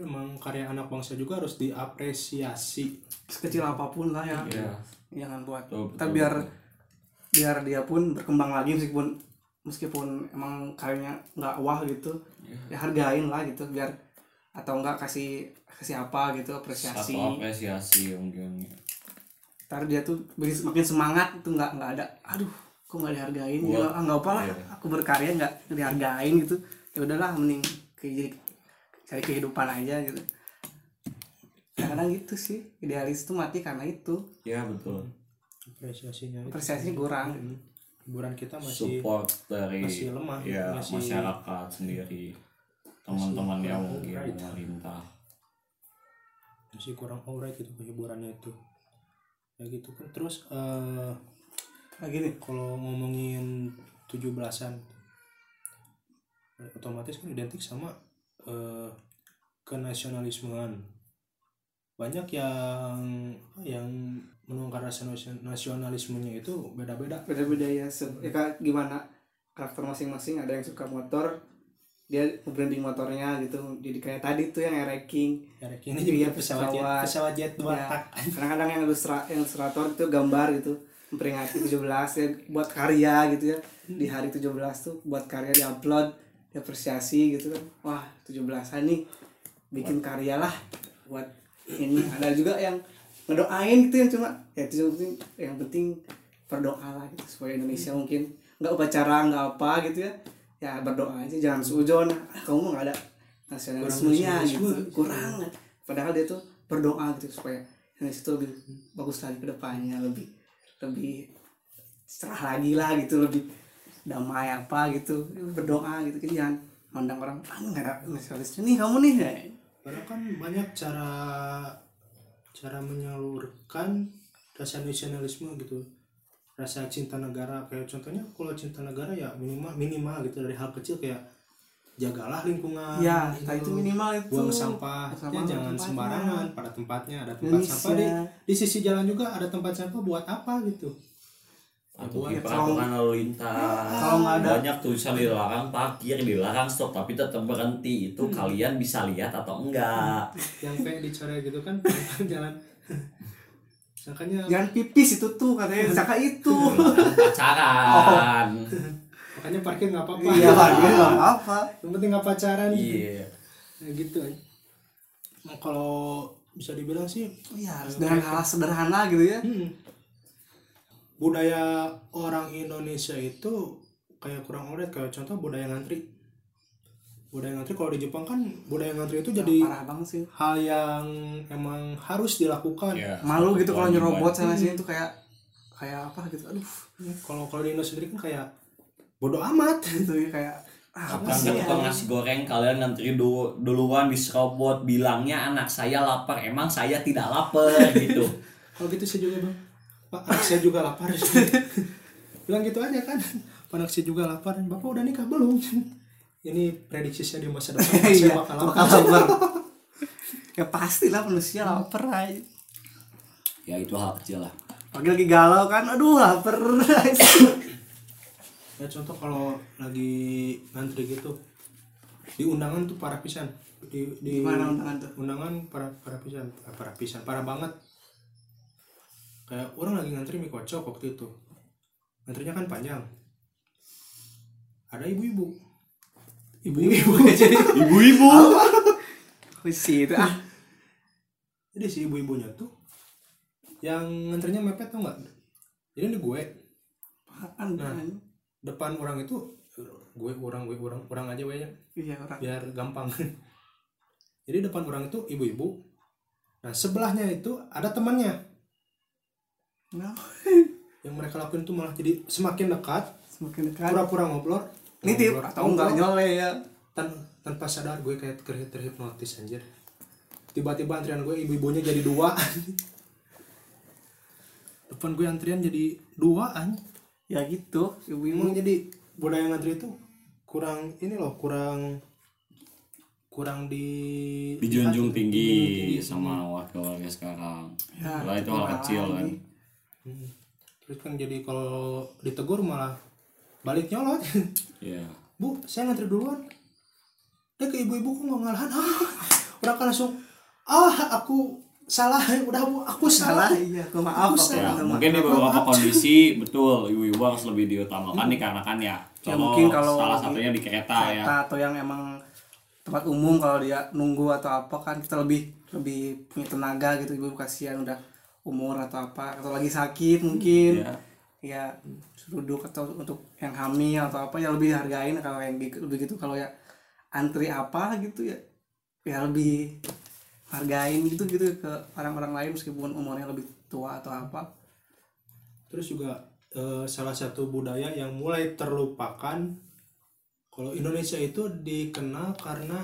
Memang karya anak bangsa juga harus diapresiasi sekecil apa pun lah ya Iya. jangan buat Betul, kita betul, biar biar dia pun berkembang lagi meskipun meskipun emang karyanya nggak wah gitu Iya. ya hargain lah gitu biar atau enggak kasih kasih apa gitu apresiasi Satu apresiasi mungkin. ntar dia tuh beri makin semangat itu nggak nggak ada aduh kok nggak dihargain Buat- ya ah, nggak apa lah iya. aku berkarya nggak dihargain gitu ya udahlah mending ke jadi cari kehidupan aja gitu kadang gitu sih idealis tuh mati karena itu Iya betul. apresiasinya itu. apresiasinya kurang Mm. hiburan kita masih Support dari masih lemah ya masih masyarakat sendiri. Teman-teman yang mungkin alright. pemerintah. masih kurang alright gitu hiburannya itu ya gitu kan terus eh lagi nih kalau ngomongin 17-an eh, otomatis kan identik sama eh, kenasionalismean banyak yang yang menuangkan rasa nasion- nasionalismenya itu beda-beda. Beda-beda ya, se- ya kayak gimana? Karakter masing-masing ada yang suka motor dia branding motornya gitu. Jadi kayak tadi tuh yang air King ya ini Iya, juga pesawat jet pesawat. pesawat jet dua Ya, tak kadang-kadang yang ilustra yang ilustrator itu gambar gitu memperingati 17 ya buat karya gitu ya. Di hari 17 tuh buat karya diupload diapresiasi gitu kan. Wah 17-an nih. Bikin karya lah buat ini. Ada juga yang ngedoain gitu yang cuma ya itu yang penting yang penting berdoa lah gitu supaya Indonesia mungkin nggak upacara nggak apa gitu ya. Ya berdoa aja jangan sujon ah, kamu nggak ada nasionalismenya gitu. kurang. Padahal dia tuh berdoa gitu supaya Indonesia itu lebih bagus lagi ke depannya lebih lebih cerah lagi lah gitu lebih damai apa gitu berdoa gitu jadi jangan mandang orang ah nggak ada nasionalisme nih kamu nih ya. Karena kan banyak cara cara menyalurkan rasa nasionalisme gitu rasa cinta negara kayak contohnya kalau cinta negara ya minimal minimal gitu dari hal kecil kayak jagalah lingkungan ya gitu. itu minimal itu buang sampah ya, jangan tempatnya. sembarangan pada tempatnya ada tempat sampah di Indonesia di sisi jalan juga ada tempat sampah buat apa gitu Atau di kalau- peraturan lalu lintas. kalau nggak ada- banyak tulisan dilarang parkir, dilarang stop, tapi tetap berhenti. Itu kalian bisa lihat atau enggak? yang kayak dicoret gitu kan jalan. Makanya jangan pipis itu tuh katanya saka itu. Pacaran. makanya parkir nggak apa-apa. Iya parkir nggak apa yang penting nggak pacaran. Iya. Nah, gitu nah, kalau bisa dibilang sih iya harus dengan hal sederhana gitu ya. Hmm, budaya orang Indonesia itu kayak kurang oret kayak contoh budaya ngantri. Budaya ngantri kalau di Jepang kan budaya ngantri itu jadi parah banget sih. hal yang emang harus dilakukan. Iya. malu gitu kalau nyerobot sana sini tuh kayak kayak apa gitu. Aduh. Kalau kalau di Indonesia sendiri kan kayak bodoh amat. Gitu ya kayak ah, apa Kan sih tukang ya? nasi goreng kalian ngantri dulu, duluan diserobot bilangnya anak saya lapar. Emang saya tidak lapar gitu. Kalau gitu saya juga bang pak anak saya juga lapar. Bilang gitu aja kan. Pak, anak saya juga lapar. Bapak udah nikah belum? Ini prediksi saya di masa depan Pak, saya iya bakal bakal lapar. Lapar ya pastilah manusia lapar aja ya itu hal kecil lah. Pagi lagi galau kan? Aduh lapar. Ya contoh kalau lagi ngantri gitu di undangan tuh para pisan. Di di Gimana undangan tuh? undangan para para pisan. Eh, para pisan parah banget kayak orang lagi ngantri mie kocok waktu itu. Ngantrinya kan panjang. Ada ibu-ibu. Ibu-ibu. Ibu-ibu. Sih itu ah. Jadi si ibu-ibunya tuh yang ngantrinya mepet tau nggak? Jadi ini gue. Apaan Nah. depan orang itu gue orang gue orang orang aja gue ya. Iya orang. Biar gampang. Jadi depan orang itu ibu-ibu. Nah sebelahnya itu ada temannya nah, yang mereka lakuin itu malah jadi semakin dekat semakin dekat. pura-pura ngobrol nitip atau enggak. Nyole ya. Tan- tanpa sadar gue kayak ter terhipnotis anjir. Tiba-tiba antrian gue ibu-ibunya jadi dua. Depan gue antrian jadi dua anjir ya gitu ibu-ibu. Emang jadi budaya ngantri itu kurang ini loh kurang kurang di dijunjung di- tinggi tinggi. sama warga-warga sekarang. Ya, Padahal itu hal kecil kan? Hmm. terus kan jadi kalau ditegur malah balik nyolot. Iya. bu saya ngantri duluan. Dia ke ibu-ibu kok nggak ngalahan ah udah kan langsung ah aku salah. Udah bu aku salah salah. iya tuh maaf Aku aku salah. Ya, mungkin di beberapa kondisi betul ibu-ibu harus lebih diutamakan nih karena kan ya Ya, mungkin kalau salah satunya di kereta ya. kereta atau yang emang tempat umum kalau dia nunggu atau apa kan kita lebih lebih punya tenaga gitu ibu kasihan udah umur atau apa atau lagi sakit mungkin. Ya ya duduk atau untuk yang hamil atau apa ya lebih hargain kalau yang gitu- lebih gitu. Kalau ya antri apa gitu ya ya lebih hargain gitu gitu ke orang-orang lain meskipun umurnya lebih tua atau apa. Terus juga eh, salah satu budaya yang mulai terlupakan kalau Indonesia itu dikenal karena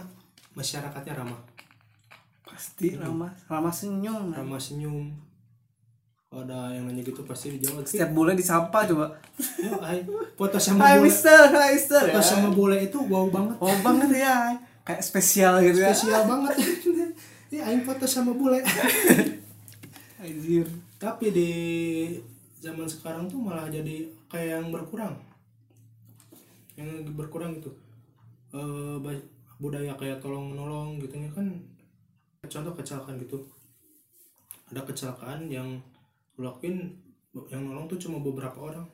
masyarakatnya ramah. Pasti ramah ramah senyum. Ramah senyum ada yang nanya gitu pasti dijawab setiap bule disapa coba. Yo, ay, foto sama Hai Mister, hai Mister. Foto ya. sama bule itu wow banget. Oh banget ya, kayak spesial gitu ya. spesial banget. Ini aing foto sama bule Anjir. tapi di zaman sekarang tuh malah jadi kayak yang berkurang. Yang berkurang itu. Eh, ba- budaya kayak tolong menolong gitu kan. Contoh kecelakaan gitu. Ada kecelakaan yang lakuin yang nolong tuh cuma beberapa orang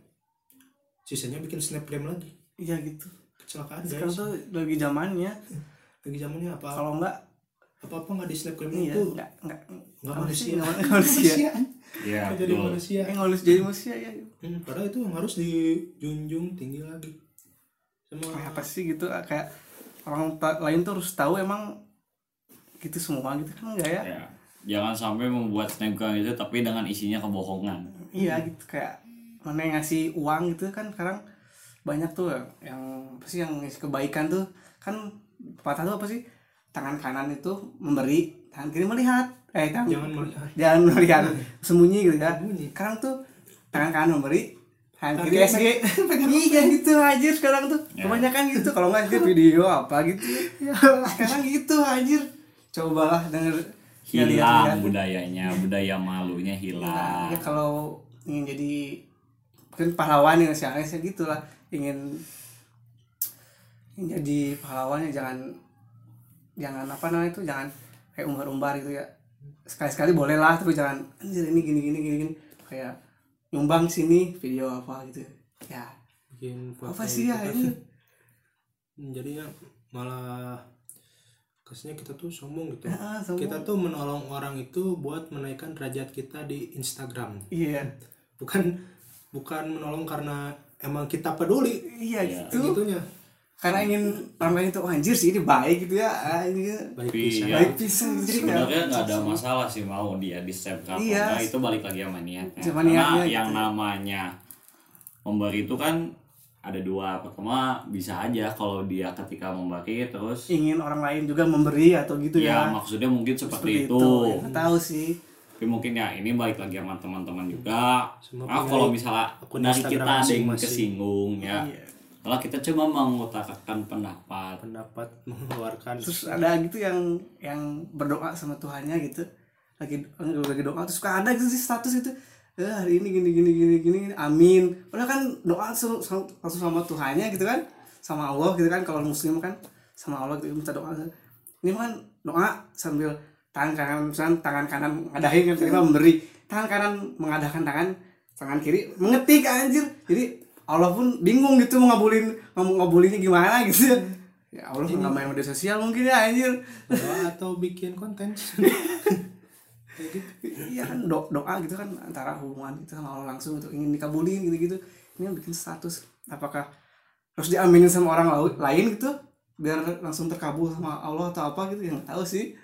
sisanya bikin snapgram lagi Iya gitu. kecelakaan Sekarang guys tuh lagi zamannya. lagi zamannya apa Kalau enggak, apa apa nggak di snapgram iya, itu enggak enggak nggak apa manusia sih, nggak manusia. manusia. Iya, Nggak jadi betul. manusia Yang harus jadi manusia ya. Hmm, padahal itu yang harus dijunjung tinggi lagi sama Kayak apa sih gitu kayak orang lain tuh harus tahu emang gitu semua gitu kan enggak ya? Ya, jangan sampai membuat snapgram itu tapi dengan isinya kebohongan. Iya gitu kayak mana yang ngasih uang gitu kan sekarang banyak tuh yang apa sih yang ngasih kebaikan tuh. Kan patah tuh apa sih? Tangan kanan itu memberi tangan kiri melihat. Eh tangan jangan melihat. Jangan melihat. Sembunyi gitu ya. Sembunyi. sekarang tuh tangan kanan memberi tangan kiri SG iya gitu anjir sekarang tuh. Ya. kebanyakan gitu kalau nggak itu video apa gitu. Sekarang gitu anjir. Cobalah denger Hilang lihat-lihat. budayanya, budaya malunya Nah, hilang. ya kalau ingin jadi mungkin pahlawan yang siangnya sih gitu lah ingin ingin jadi pahlawan ya jangan jangan apa namanya itu jangan kayak umbar-umbar gitu ya sekali-sekali boleh lah tapi jangan anjir ini gini gini gini gini kayak nyumbang sini video apa gitu ya bikin apa sih ya gitu kan. ini jadinya malah kesannya kita tuh sombong gitu. Ah, sombong. kita tuh menolong orang itu buat menaikkan derajat kita di Instagram. Iya. Bukan bukan menolong karena emang kita peduli. Iya Iya. gitu. gitunya. Karena ingin orang lain tuh "Oh, anjir sih ini baik gitu ya. Ah, ini baik bisa ya, baik pisan jadi kayak sebenarnya nggak ada masalah sih mau dia di step apa Iya. enggak, itu balik lagi sama niatnya. Sama karena niatnya yang gitu. namanya memberi itu kan ada dua pertama bisa aja kalau dia ketika memberi terus ingin orang lain juga memberi atau gitu ya, ya, maksudnya mungkin seperti, itu, Ya, nggak tahu sih. Tapi mungkin ya ini balik lagi sama teman-teman juga. Semua ah punya kalau misalnya akun dari Instagram kita ada yang kesinggung ya. Iya. kalau kita cuma mengutarakan pendapat. Pendapat mengeluarkan. Terus ada gitu yang yang berdoa sama Tuhannya gitu. Lagi lagi doa terus suka ada gitu sih status gitu eh hari ini gini gini gini gini amin. Padahal kan doa langsung langsung sama Tuhannya gitu kan. Sama Allah gitu kan. Kalau muslim kan sama Allah gitu minta doa. Ini kan doa sambil tangan kanan misalnya tangan kanan ngadahin kan kita memberi. Tangan kanan mengadakan tangan tangan kiri mengetik anjir. Jadi Allah pun bingung gitu mau ngabulin mau ngabulinnya gimana gitu. Ya Allah nggak main media sosial mungkin ya anjir. Doa atau bikin konten kayak gitu. Iya kan do doa gitu kan antara hubungan kita sama Allah langsung untuk ingin dikabulin gitu gitu ini yang bikin status apakah harus diaminin sama orang lain gitu? Biar langsung terkabul sama Allah atau apa gitu yang tahu sih.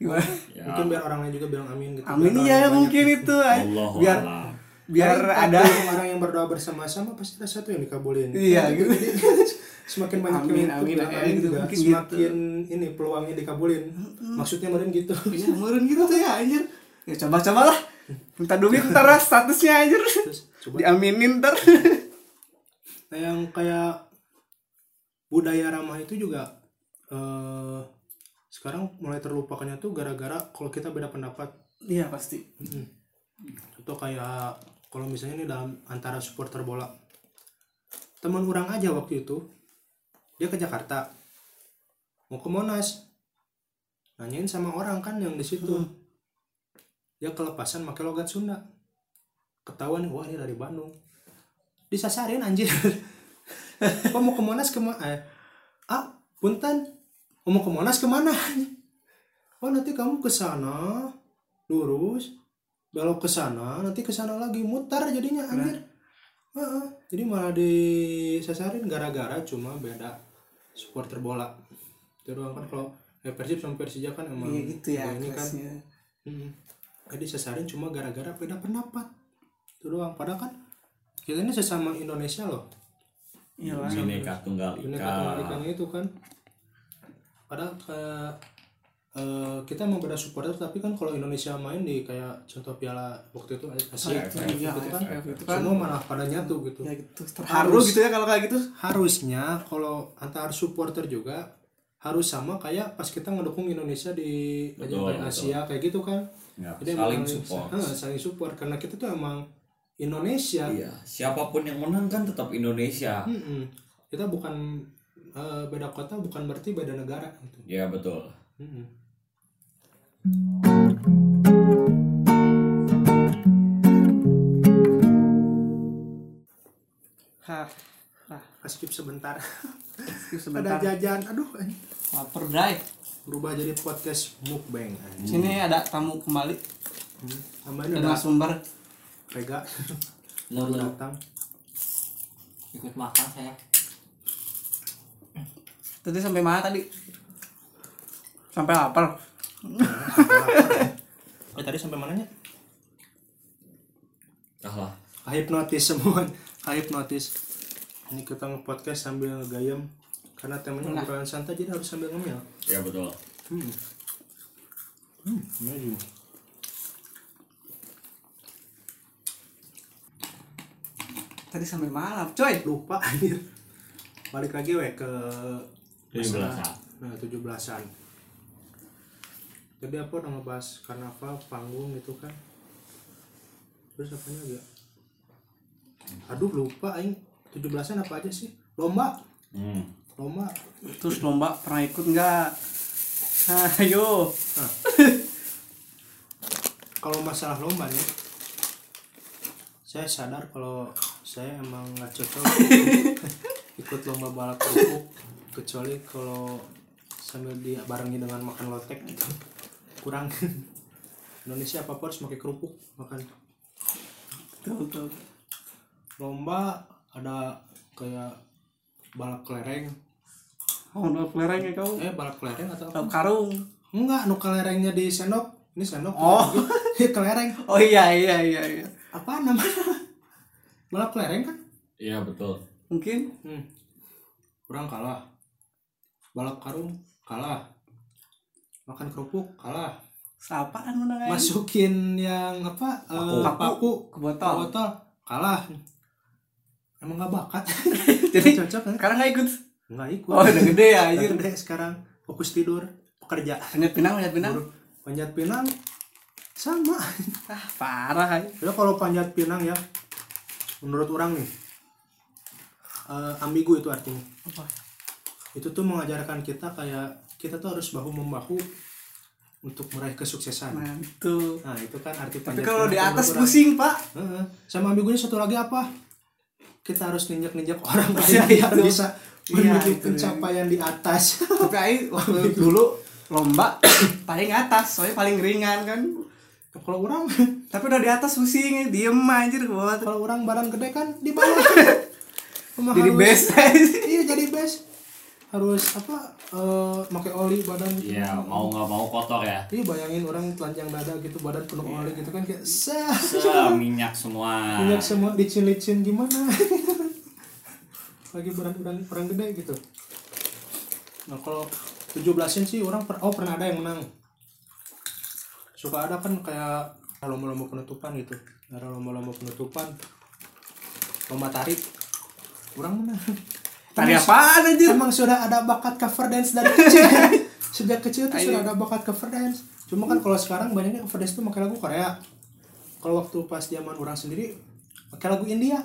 Gimana? Ya mungkin biar orang lain juga bilang amin gitu. Amin Biar iya orang mungkin itu ay. Allah biar biar ada orang yang berdoa bersama-sama pasti ada satu yang dikabulin. Iya, gitu. Semakin banyak Amin, yang amin, amin, amin. gitu, juga mungkin semakin ini peluangnya dikabulin. Maksudnya meren gitu. Iya meren gitu tuh ya anjir. Ya coba cobalah minta duit ntar lah statusnya anjir. Terus coba. Diaminin ntar. Nah, yang kayak budaya ramah itu juga eh sekarang mulai terlupakannya tuh gara-gara kalau kita beda pendapat. Iya pasti. Contoh kayak kalau misalnya nih dalam antara supporter bola. Teman orang aja waktu itu dia ke Jakarta. Mau ke Monas. Nanyain sama orang kan yang di situ. Dia kelepasan pakai logat Sunda. Ketahuan wah ini dari Bandung. Disasarin anjir. Kok mau ke Monas ke mana eh, ah punten. Mau ke Monas ke mana? Oh nanti kamu ke sana lurus. Belok ke sana nanti ke sana lagi. Mutar jadinya anjir. Heeh. jadi malah disasarin gara-gara cuma beda supporter bola itu doang kan kalau ya Persib sama Persija kan emang iya gitu ya ini kan kelasnya. Mm. Jadi sasarin cuma gara-gara beda pendapat. Itu doang. Padahal kan kita ini sesama Indonesia loh. iya Bineka Tunggal Ini Ika. kan ikannya itu kan. Padahal kayak eh, kita emang beda supporter tapi kan kalau Indonesia main di kayak contoh piala waktu itu Asia AFF, iya, gitu kan, AFF itu kan. semua malah pada nyatu gitu. ya gitu terharu gitu ya kalau kayak gitu Harusnya kalau antar supporter juga harus sama kayak pas kita ngedukung Indonesia di aja Betul, kayak betul. Asia kayak gitu kan. Ya, Jadi saling emang support Ah, saling support karena kita tuh emang Indonesia. iya siapa pun yang menang kan tetap Indonesia. Kita bukan eh, beda kota bukan berarti beda negara gitu. ya betul. Hah, hah, Skip sebentar. skip Ada sebentar. jajan. Aduh, anjing. Lapar, Bray. berubah jadi podcast mukbang. anjing. Sini ada tamu kembali Hmm. Tambahin ada ada sumber. Vega lo datang. ikut makan saya. Tadi sampai mana tadi? Sampai lapar. eh tadi sampai mananya? Ah lah. Hipnotis semua. Hipnotis ini kita nge-podcast sambil gayam karena temennya nah. bukan santai jadi harus sambil ngemil. Ya betul. Hmm. Hmm amazing tadi sampai malam coy. Lupa anjir. Balik lagi we ke 17 nah 17-an jadi apa udah ngebahas karnaval panggung gitu kan? Terus apanya lagi? Aduh lupa aing. 17-an apa aja sih? Lomba? Hmm. lomba. Terus lomba pernah ikut nggak? Ayo. Nah. kalau masalah lomba nih saya sadar kalau saya emang nggak cocok ikut lomba balap kerupuk kecuali kalau sambil dibarengi dengan makan lotek gitu kurang Indonesia apa harus pakai kerupuk makan Tuh, tuh. lomba ada kayak balap kelereng Oh, udah kelereng ya kau. eh balap kelereng atau apa Tahu karung. enggak nu kelerengnya di sendok ini sendok Oh. kelereng Oh iya iya iya iya. apa namanya balap kelereng kan Iya betul. Mungkin hmm. kurang kalah balap karung kalah makan kerupuk kalah siapaan menang masukin yang apa eh, Paku. paku ke botol. botol kalah emang nggak bakat Jadi cocok kan sekarang nggak ikut. nggak ikut Oh, udah gede ya Udah anjir. gede sekarang fokus tidur pekerja Panjat pinang, panjat pinang. Buru. panjat pinang sama Ah, parah aja. ya kalau panjat pinang ya menurut orang nih eh, ambigu itu artinya Apa? itu tuh mengajarkan kita kayak kita tuh harus bahu membahu untuk meraih kesuksesan. Mantul. nah itu kan arti Tapi kalau di atas pusing, Pak. Heeh. sama ambigunya satu lagi apa? Kita harus ninjak-ninjak orang lain Iya, biar bisa Iya, menuju itu. pencapaian di atas. Tapi Ai waktu dulu lomba paling atas, soalnya paling ringan kan. kalau orang? Tapi udah di atas pusing, diem anjir kalau orang badan gede kan di bawah. Jadi best. iya jadi best harus apa eh pakai oli badan gitu. Iya mau nggak mau kotor ya. Iya bayangin orang telanjang dada gitu badan penuh oli gitu kan kayak sah Se minyak semua. minyak semua licin-licin gimana? Lagi badan orang orang gede gitu. Nah kalau 17-in sih orang per, oh pernah ada yang menang. Suka ada kan kayak lomba-lomba penutupan gitu. Ada lomba-lomba penutupan lomba tarik. Orang menang Tari apaan anjir? emang sudah ada bakat cover dance dari kecil sejak kecil tuh sudah ada bakat cover dance. Cuma kan kalau sekarang banyaknya cover dance tuh pakai lagu Korea. Kalau waktu pas zaman orang sendiri pakai lagu India.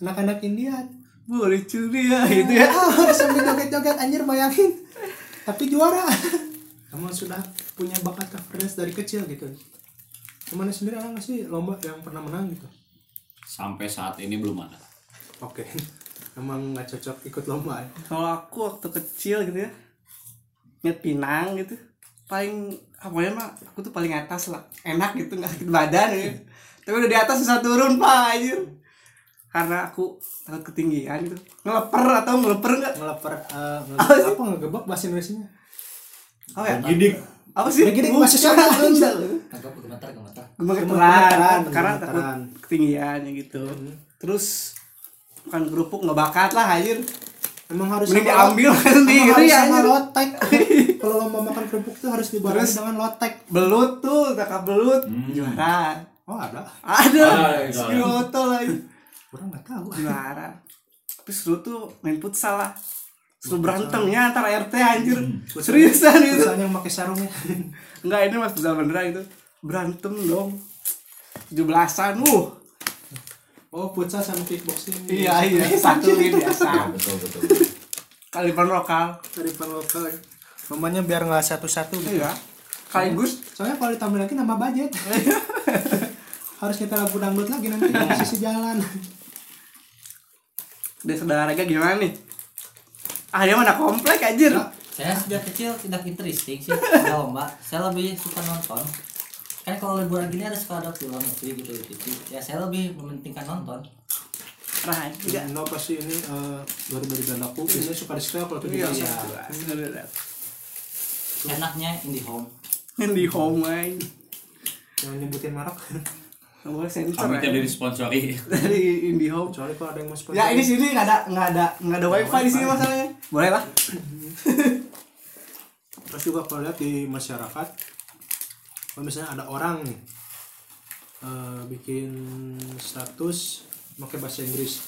Anak-anak India. Boleh curi ya gitu ya. ah sambil joget-joget anjir bayangin. Tapi juara. Emang sudah punya bakat cover dance dari kecil gitu. Ke mana sendiri ada nggak sih lomba yang pernah menang gitu? Sampai saat ini belum ada. oke emang nggak cocok ikut lomba ya Kalau aku waktu kecil gitu ya, nyet pinang gitu, paling apa ya mah aku tuh paling atas lah, enak gitu nggak sakit badan ya. Tapi udah di atas susah turun pak anjir. Karena aku takut ketinggian gitu. Ngeleper atau ngeleper nggak? ngeleper eh, nge- apa ngegebak bahasa Indonesia Apa ya? Gidik. Apa sih? Gidik bahasa Sunda. Agak gemetar gemetar. Gemeteran, karena takut ketinggiannya gitu. Terus bukan kerupuk nggak bakat lah anjir. Emang harus Mending sama- diambil emang sendiri harus sama anjir. lotek. Kalau lomba makan kerupuk tuh harus dibarengi dengan lotek. Belut tuh, kakak belut, Hmm. juara. Oh ada. Ada, moto lagi. Orang nggak tahu. Juara. Tapi seru tuh main futsal lah. Seru berantemnya antara RT anjir. Seriusan itu. Misalnya yang pakai sarungnya. Enggak ini mas futsal beneran itu. Berantem dong. 17-an, uh. Oh futsal sama kickboxing. Iya, iya, satu ini biasa. betul betul. Kali pan lokal. Dari pan lokal. Lombanya biar nggak satu-satu gitu. Iya. Kaligus Soalnya kalau ditambah lagi nambah budget. harus kita lagu dangdut lagi nanti di sisi jalan. desa olahraga gimana nih? Ah dia mana komplek anjir. Saya sejak kecil tidak interesting sih lomba. Saya lebih suka nonton. Kan kalau liburan gini ada suka ada film movie gitu gitu. Ya saya lebih mementingkan nonton. Nah, juga. No pasti ini eh, baru dari gandaku. Ini suka di sekolah kalau tuh Iya, di iya. Enaknya indie home. Di home aja. Yang nyebutin merek. Nggak boleh sensor Kami ya. tidak disponsori. dari IndiHome. Kecuali kalau ada yang mau sponsor. Ya ini sini nggak ada nggak ada nggak ada wifi di sini masalahnya. Boleh lah. Terus juga kalau lihat di masyarakat, kalau misalnya ada orang nih eh, bikin status pakai bahasa Inggris,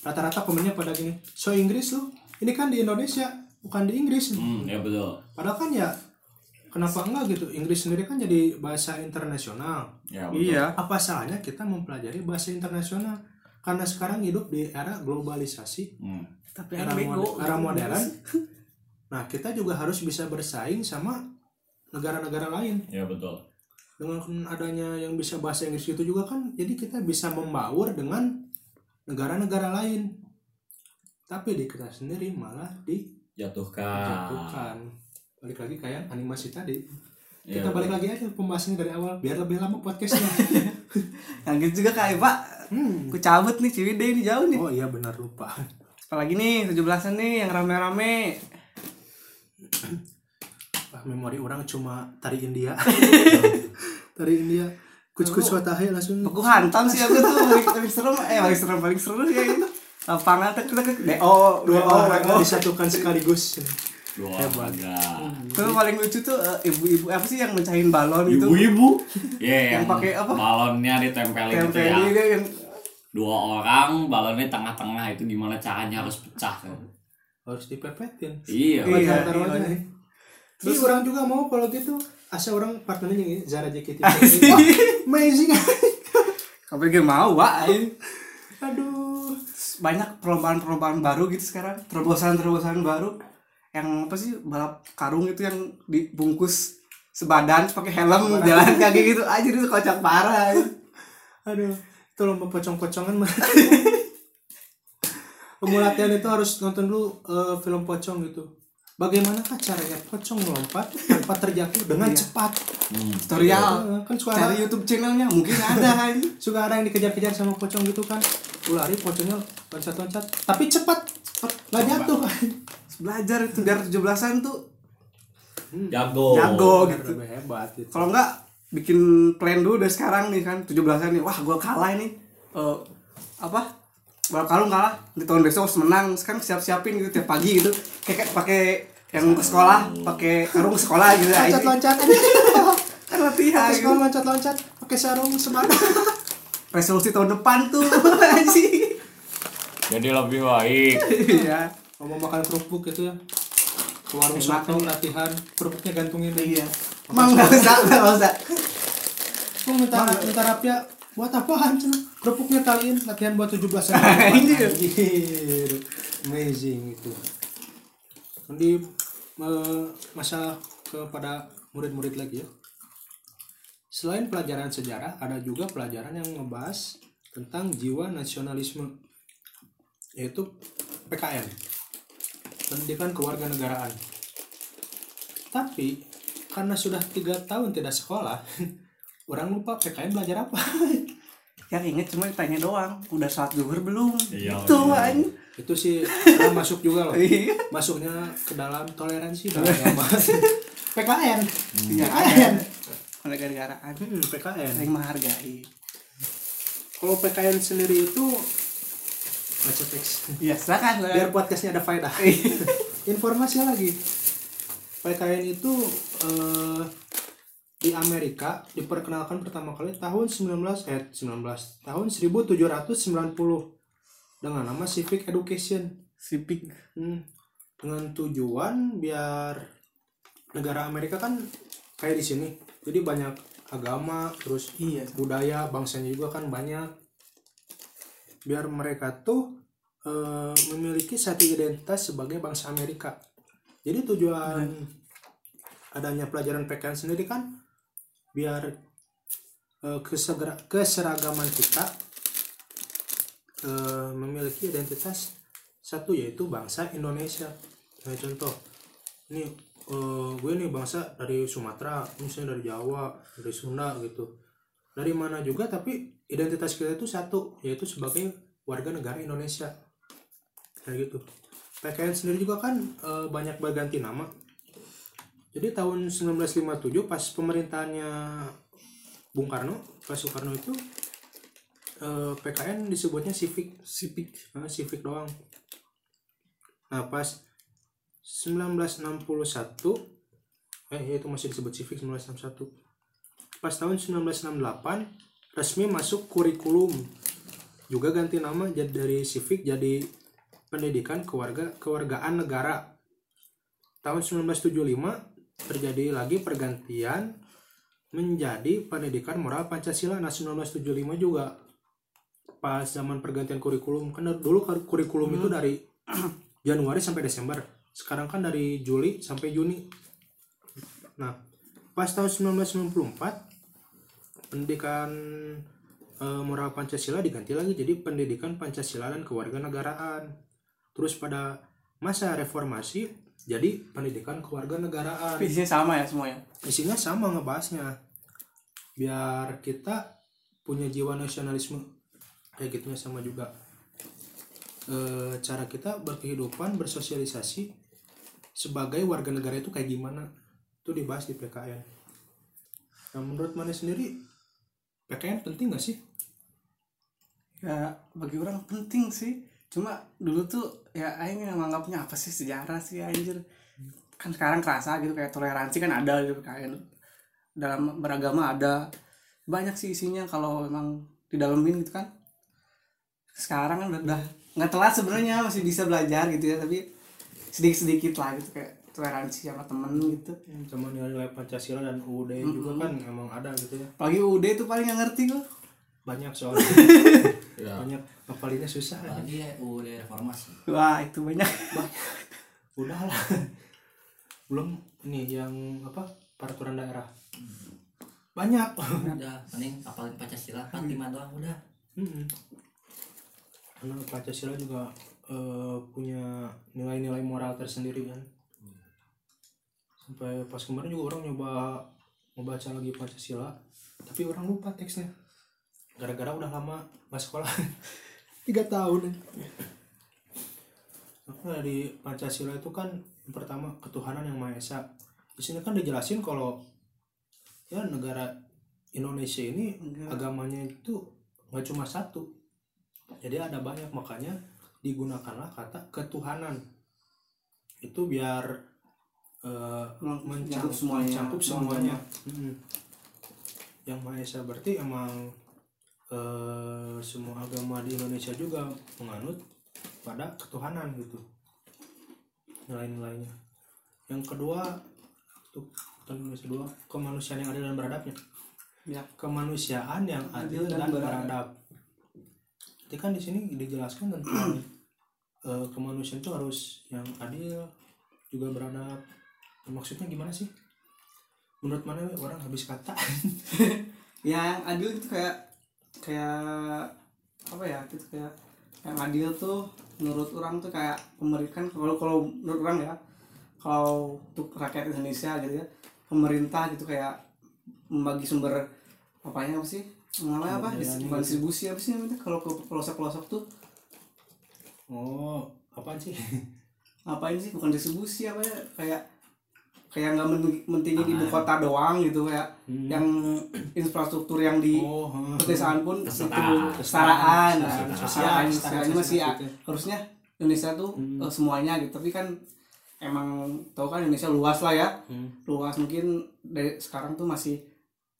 rata-rata komennya pada gini, so Inggris lu, ini kan di Indonesia bukan di Inggris. Hmm, ya betul. Padahal kan ya kenapa enggak gitu? Inggris sendiri kan jadi bahasa internasional. Ya betul. Iya. Apa salahnya kita mempelajari bahasa internasional? Karena sekarang hidup di era globalisasi, Hmm. Tapi era, mode- era modern. Nah, kita juga harus bisa bersaing sama negara-negara lain. Ya betul. Dengan adanya yang bisa bahasa Inggris itu juga kan, jadi kita bisa membaur dengan negara-negara lain. Tapi di kita sendiri malah jatuhkan. dijatuhkan balik lagi kayak animasi tadi. Iya, kita balik lagi aja pembahasannya dari awal biar lebih lama podcastnya. Yang gitu juga kayak pak hmm. aku cabut nih Ciwidey ini jauh nih. Oh iya benar lupa. Apalagi nih 17-an nih yang rame-rame memori orang cuma tari India. Tari India. Kuc-kuc watahe langsung. aku hantam sih aku tuh paling, serem eh paling serem paling seru sih kayak gitu. Lapangan tek tek tek. DO dua dua O olahraga DO disatukan sekaligus. Dua Hebat. olahraga Terus paling lucu tuh eh, ibu-ibu apa sih yang mencahin balon itu? Ibu-ibu? Ya Yang pakai apa? balonnya ditempelin gitu ya. Yang dua orang balonnya tengah-tengah itu gimana caranya harus pecah kan? Harus dipepetin. Iya. Iya, Iya, iya, aja. iya. Terus orang juga mau kalau gitu asa orang partnernya yang Zara JKT. Wah, amazing. sampai dia mau pak Aduh. banyak perlombaan-perlombaan baru gitu sekarang terobosan-terobosan baru yang apa sih balap karung itu yang dibungkus sebadan pakai helm jalan kaki gitu aja itu kocak parah ya. Aduh. Itu lomba pocong-pocongan mah. Pemulatian itu harus nonton dulu eh, film pocong gitu. Bagaimanakah caranya pocong melompat tanpa terjatuh dengan cepat? Hmm. tutorial. Eh, kan suka cari ada, YouTube channelnya mungkin ada. Kan suka ada yang dikejar-kejar sama pocong gitu kan. Lari pocongnya loncat-loncat, tapi cepat. Nggak jatuh. Kan. belajar itu biar 17-an tuh. Jago. Jago gitu. Lebih hebat gitu. kalau enggak bikin plan dulu dari sekarang nih kan 17-an nih. Wah gua kalah ini. Eh, apa? Balap karung kalah di tahun besok harus menang. Sekarang siap-siapin gitu tiap pagi gitu. Kayak pakai yang ke sekolah pakai karung ke sekolah gitu aja Loncat-loncat. kan latihan Terus gitu. kalau loncat-loncat pakai sarung semangat. resolusi tahun depan tuh anjing jadi lebih baik iya Kalau mau makan kerupuk gitu ya. Ke warung soto latihan, kerupuknya gantungin iya emang nggak usah nggak usah Oh, minta minta rapia buat apaan cina? Kerupuknya taliin latihan buat 17 an. Anjir. Anjir. Amazing itu. Di masa kepada murid-murid lagi ya. Selain pelajaran sejarah, ada juga pelajaran yang ngebahas tentang jiwa nasionalisme yaitu PKN pendidikan kewarganegaraan tapi karena sudah tiga tahun tidak sekolah orang lupa PKN belajar apa yang inget cuma tanya doang udah saat zuhur belum Iya, itu iya. Itu sih orang masuk juga loh. Iya. Masuknya ke dalam toleransi. Dalam agama PKN Iya, PKN negara-negaraan Hmm, PKN yang menghargai. Kalau PKN sendiri itu baca teks. Iya silakan biar podcastnya ada faedah. Informasi lagi. PKN itu eh, di Amerika diperkenalkan pertama kali tahun 19 eh 19 tahun 1790 dengan nama Civic Education. Sipik Hmm, dengan tujuan biar negara Amerika kan kayak di sini. Jadi banyak agama terus iya. budaya bangsanya juga kan banyak. Biar mereka tuh eh, memiliki satu identitas sebagai bangsa Amerika. Jadi tujuan adanya pelajaran PKN sendiri kan biar eh, kesegera- keseragaman kita eh, memiliki identitas satu yaitu bangsa Indonesia. Nah contoh ini eh, gue nih bangsa dari Sumatera misalnya dari Jawa dari Sunda gitu. Dari mana juga tapi identitas kita itu satu yaitu sebagai warga negara Indonesia. Kayak gitu. PKN sendiri juga kan eh, banyak berganti nama. Jadi tahun 1957 pas pemerintahannya Bung Karno Pak Soekarno itu eh, PKN disebutnya Civic Civic Nah, Civic doang. Nah pas 1961 eh ya itu masih disebut Civic 1961 pas tahun 1968 resmi masuk kurikulum. Juga ganti nama jadi dari Civic jadi pendidikan keluarga kewargaan negara. Tahun 1975 terjadi lagi pergantian menjadi pendidikan moral Pancasila. Nah 1975 juga pas zaman pergantian kurikulum kan dulu kurikulum itu dari Januari sampai Desember sekarang kan dari Juli sampai Juni nah pas tahun 1994 pendidikan eh, moral Pancasila diganti lagi jadi pendidikan Pancasila dan kewarganegaraan. Terus pada masa reformasi jadi pendidikan kewarganegaraan. Isinya sama ya semuanya. Isinya sama ngebahasnya. Biar kita punya jiwa nasionalisme kayak gitunya sama juga. Eh, cara kita berkehidupan bersosialisasi sebagai warga negara itu kayak gimana itu dibahas di PKN nah menurut mana sendiri PKN penting gak sih Ya bagi orang penting sih. Cuma dulu tuh ya aing menganggapnya apa sih sejarah sih anjir. Kan sekarang kerasa gitu kayak toleransi kan ada di PKN. Dalam beragama ada banyak sih isinya kalau emang didalemin gitu kan. Sekarang kan udah nggak telat sebenarnya masih bisa belajar gitu ya tapi sedikit-sedikit lah gitu kayak toleransi sama temen gitu. sama nilai Pancasila dan UUD juga kan emang ada gitu ya Pagi UD tuh paling nggak ngerti gue. banyak soalnya Ya. banyak ngapalinnya susah Apalagi ya udah reformasi. Wah itu banyak. udah lah belum ini yang apa peraturan daerah banyak Udah mending apalagi Pancasila 45 doang udah. Mm-mm. Karena Pancasila juga eh, punya nilai-nilai moral tersendiri kan. Sampai pas kemarin juga orang nyoba membaca lagi Pancasila tapi orang lupa teksnya. Gara-gara udah lama nggak sekolah. Tiga tahun. Nah, di Pancasila itu kan yang pertama ketuhanan yang maha esa. Di sini kan dijelasin kalau ya negara Indonesia ini agamanya itu nggak cuma satu jadi ada banyak makanya digunakanlah kata ketuhanan itu biar eh, Mencakup mencakup semuanya. mencakup semuanya Mm. yang maha esa berarti emang eh, semua agama di Indonesia juga menganut pada ketuhanan gitu nilai-nilainya yang kedua untuk Indonesia dua kemanusiaan yang adil dan beradabnya Ya. kemanusiaan yang adil, Adil dan dan, beradab. beradab. Jadi kan di sini dijelaskan tentang eh, kemanusiaan itu harus yang adil juga beradab. Maksudnya gimana sih? Menurut mana orang habis kata? yang adil itu kayak kayak apa ya gitu kayak yang adil tuh menurut orang tuh kayak pemerintahan kalau kalau menurut orang ya kalau untuk rakyat Indonesia gitu ya pemerintah gitu kayak membagi sumber apanya apa sih namanya apa Sumber dayanya bukan distribusi apa sih namanya kalau ke pelosok pelosok tuh Oh, apaan sih? ngapain sih bukan distribusi apa ya kayak kayak nggak men- mentingin ibu kota doang gitu kayak Hmm. yang infrastruktur yang di Oh, heeh. pedesaan pun Kesetaraan. itu kesetaraan nah, Kesetaraan. istilahnya masih ya, harusnya Indonesia tuh Hmm. eh, semuanya gitu tapi kan emang tau kan Indonesia luas lah ya Hmm. luas mungkin dari sekarang tuh masih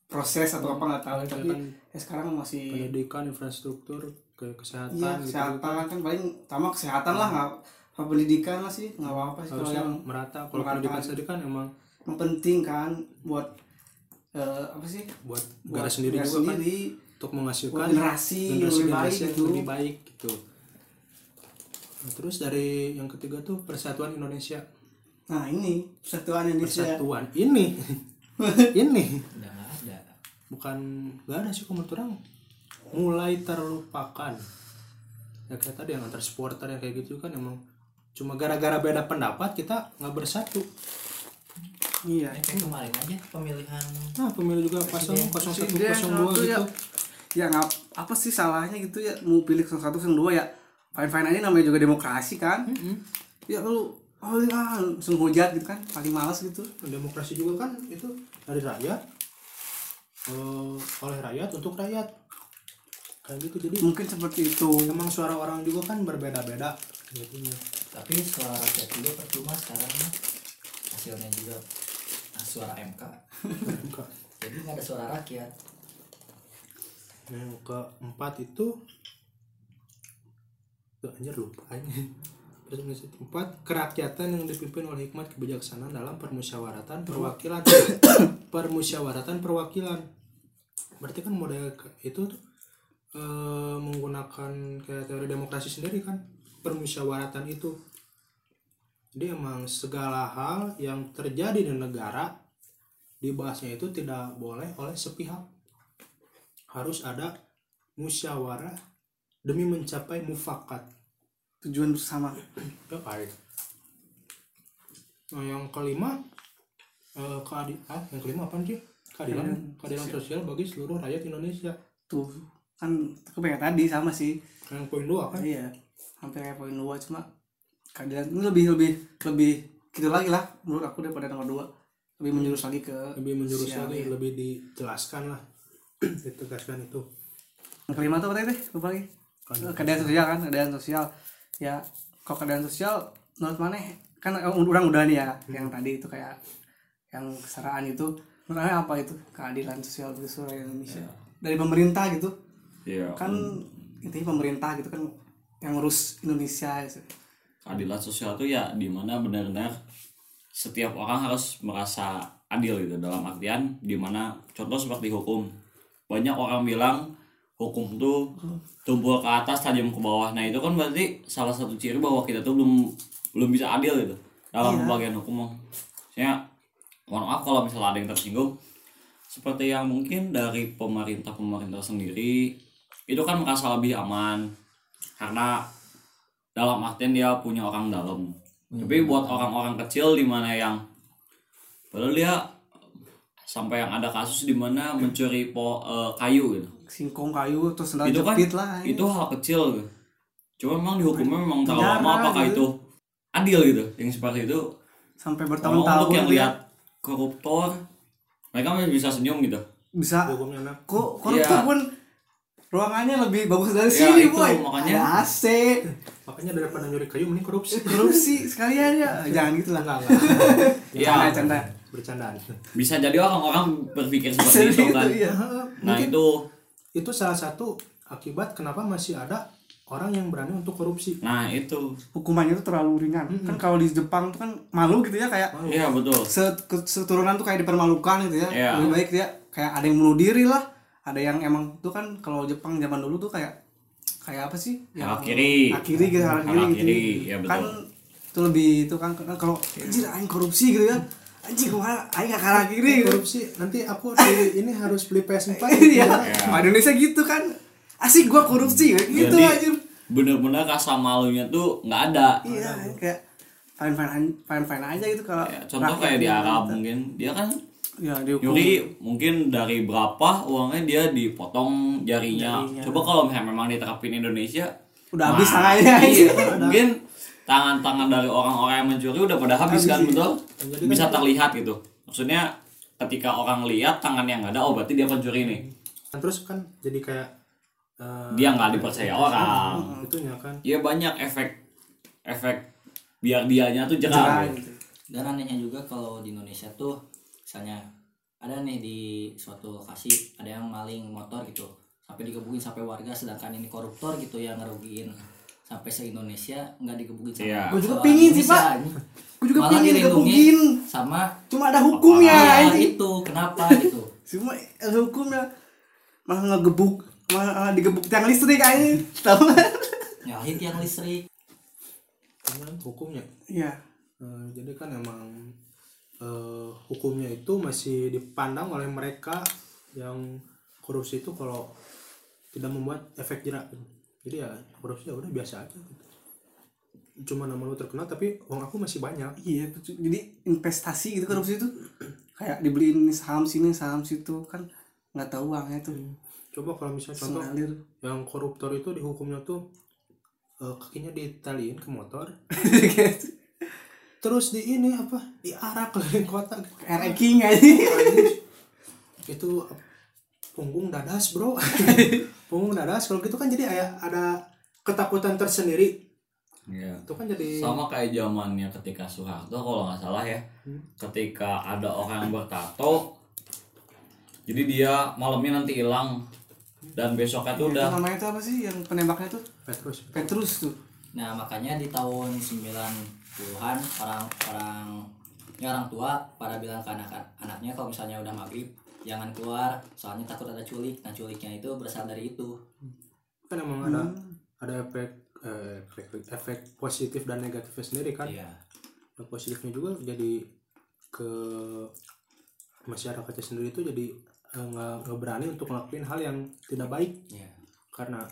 proses atau apa nggak tahu tapi ya sekarang masih pendidikan, infrastruktur, ke kesehatan iya gitu. kesehatan kan paling utama kesehatan lah nggak pendidikan lah sih nggak apa apa sih kalau yang merata. Kalau pendidikan sendiri kan emang yang penting kan buat eh, apa sih buat negara sendiri juga kan sendiri, untuk menghasilkan buat generasi yang generasi, lebih baik generasi yang gitu. lebih baik gitu. Nah, terus dari yang ketiga tuh persatuan Indonesia. nah ini persatuan Indonesia Persatuan ini ini ada. Bukan gak ada sih menurut orang. Mulai terlupakan. Ya kayak tadi yang antar supporter yang kayak gitu kan emang cuma gara-gara beda pendapat kita nggak bersatu. Iya kayak kemarin aja pemilihan nah pemilu juga Presiden. 01 Presiden, 02 satu gitu. ya. ya nggak apa sih salahnya gitu ya mau pilih yang satu yang dua ya fine fine aja namanya juga demokrasi kan. Ya lu oh ya langsung hujat gitu kan paling malas gitu. Demokrasi juga kan itu dari rakyat eh, oleh rakyat untuk rakyat. Kayak gitu jadi mungkin seperti itu. emang suara orang juga kan berbeda-beda. Gitu tapi suara rakyat juga percuma sekarang hasilnya juga. Nah, suara MK jadi nggak ada suara rakyat. Yang keempat itu Tuh, anjir lupa aja. Terus yang empat kerakyatan yang dipimpin oleh hikmat kebijaksanaan dalam permusyawaratan perwakilan. Permusyawaratan perwakilan. Berarti kan model itu tuh, eh, menggunakan kayak teori demokrasi sendiri kan permusyawaratan itu. Jadi emang segala hal yang terjadi di negara dibahasnya itu tidak boleh oleh sepihak. Harus ada musyawarah demi mencapai mufakat tujuan bersama. Ya baik nah yang kelima eh keadi ah yang kelima apa sih keadilan keadilan sosial. bagi seluruh rakyat Indonesia. Tuh kan aku pengen tadi sama sih. Yang poin dua kan iya hampir kayak poin dua cuma keadilan ini lebih lebih lebih gitu lagi lah menurut aku daripada nomor dua. Lebih menjurus lagi ke lebih menjurus sosial, lagi iya. lebih dijelaskan lah. Ditegaskan itu. Yang kelima tuh apa tadi lupa lagi keadaan sosial kan keadaan sosial ya kalau keadaan sosial menurut mana kan eh, orang udah nih ya yang tadi itu kayak yang kesetaraan itu menurut Maneh apa itu keadilan sosial bagi seluruh Indonesia? Dari pemerintah gitu? Iya. kan intinya pemerintah gitu kan yang ngurus Indonesia gitu. keadilan sosial tuh ya di mana benar-benar setiap orang harus merasa adil gitu dalam artian di mana contoh seperti hukum. Banyak orang bilang hukum tuh tumpul ke atas tajam ke bawah. Nah itu kan berarti salah satu ciri bahwa kita tuh belum belum bisa adil gitu dalam pembagian hukum. Saya mohon maaf kalau misalnya ada yang tersinggung. Seperti yang mungkin dari pemerintah pemerintah sendiri itu kan merasa lebih aman. Karena dalam artian dia punya orang dalam. Tapi buat orang-orang kecil di mana yang padahal dia sampai yang ada kasus di mana mencuri po, eh, kayu gitu singkong kayu terus sendal itu kan jepit lah ini. itu hal kecil gitu. cuma memang dihukumnya memang terlalu lama apakah gitu. itu. Adil gitu yang seperti itu. Sampai bertahun-tahun untuk yang dia lihat koruptor mereka masih bisa senyum gitu. Bisa. Hukumnya enak kok koruptor Iya. pun ruangannya lebih bagus dari Ya, sini itu, boy makanya. ada AC makanya daripada nyuri kayu mending korupsi. Korupsi sekalian ya. Jangan gitu lah. Ya canda bercandaan. Bisa jadi orang-orang berpikir seperti itu kan. iya. nah Mungkin itu itu salah satu akibat kenapa masih ada orang yang berani untuk korupsi. Nah itu. Hukumannya tuh terlalu ringan. Kan kalau di Jepang tuh kan malu gitu ya kayak iya betul. Seturunan tuh kayak dipermalukan gitu ya. Iya. lebih baik dia kayak ada yang bunuh diri lah. Ada yang emang tuh kan kalau Jepang zaman dulu tuh kayak kayak apa sih? Harakiri. akhiri gitu harakiri gitu. Ya betul. kan itu lebih itu kan kan kalau anjir aing korupsi gitu ya anjir ke mana aing gak gitu korupsi nanti aku di ini harus beli PS4. Iya. Wah, Indonesia gitu kan. Asik gua korupsi gitu jadi anjir bener-bener rasa malunya tuh nggak ada. Iya kayak fine fine fine fine aja gitu kalau Ya, contoh kayak di gitu. Arab mungkin. Dia kan ya dihukum nyuri mungkin dari berapa uangnya dia dipotong jarinya. Jarinya. Coba kalau misalnya memang diterapin Indonesia Udah habis nah, tangannya. Iya, mungkin tangan-tangan dari orang-orang yang mencuri udah pada habis kan betul? Jadi Bisa terlihat gitu. Maksudnya ketika orang lihat tangan yang ada oh berarti dia pencuri nih. Terus kan jadi kayak eh, Dia nggak dipercaya orang. itunya kan Ya banyak efek efek biar dianya tuh Jerah gitu. gitu. dan anehnya juga kalau di Indonesia tuh misalnya ada nih di suatu lokasi ada yang maling motor gitu sampai digebukin sampai warga sedangkan ini koruptor gitu yang ngerugiin sampai se Indonesia nggak digebukin sama Iya. Gua juga sama pingin sih, Pak. Gue juga Malah pengen dilindungi digebukin. sama Cuma ada hukumnya ya, itu kenapa gitu Cuma ada hukumnya. Malah ngegebuk malah digebuk tiang listrik anjing. Tahu kan? nyahit yang listrik Cuman hukumnya Iya. Eh, jadi kan emang eh, hukumnya itu masih dipandang oleh mereka yang korupsi itu kalau tidak membuat efek jerak gitu. Jadi ya korupsi ya udah biasa aja gitu. cuma nama lu terkenal tapi uang aku masih banyak. Iya, betul. jadi investasi gitu korupsi itu. Kayak dibeliin saham sini saham situ kan nggak tahu uangnya tuh. Coba kalau misalnya contoh yang koruptor itu dihukumnya tuh eh, kakinya ditaliin ke motor. Terus di ini apa? Diarak keliling kota ranking aja. Itu punggung dadas bro. Punggung dadas kalau gitu kan jadi kayak ada ketakutan tersendiri. Iya. itu kan jadi sama kayak zamannya ketika Soeharto kalau nggak salah ya. Ketika ada orang yang bertato jadi dia malamnya nanti hilang. Dan besoknya tuh itu udah namanya tuh apa sih yang penembaknya tuh? Petrus. Petrus tuh. Nah makanya di tahun 90-an orang-orang ya orang tua pada bilang ke anak anaknya kalau misalnya udah maghrib jangan keluar soalnya takut ada culik. Nah culiknya itu berasal dari itu. kan emang ada ada efek eh, efek efek positif dan negatifnya sendiri kan Iya. yang positifnya juga jadi ke masyarakatnya sendiri itu jadi eh, nggak nggak berani untuk ngelakuin hal yang tidak baik Iya. karena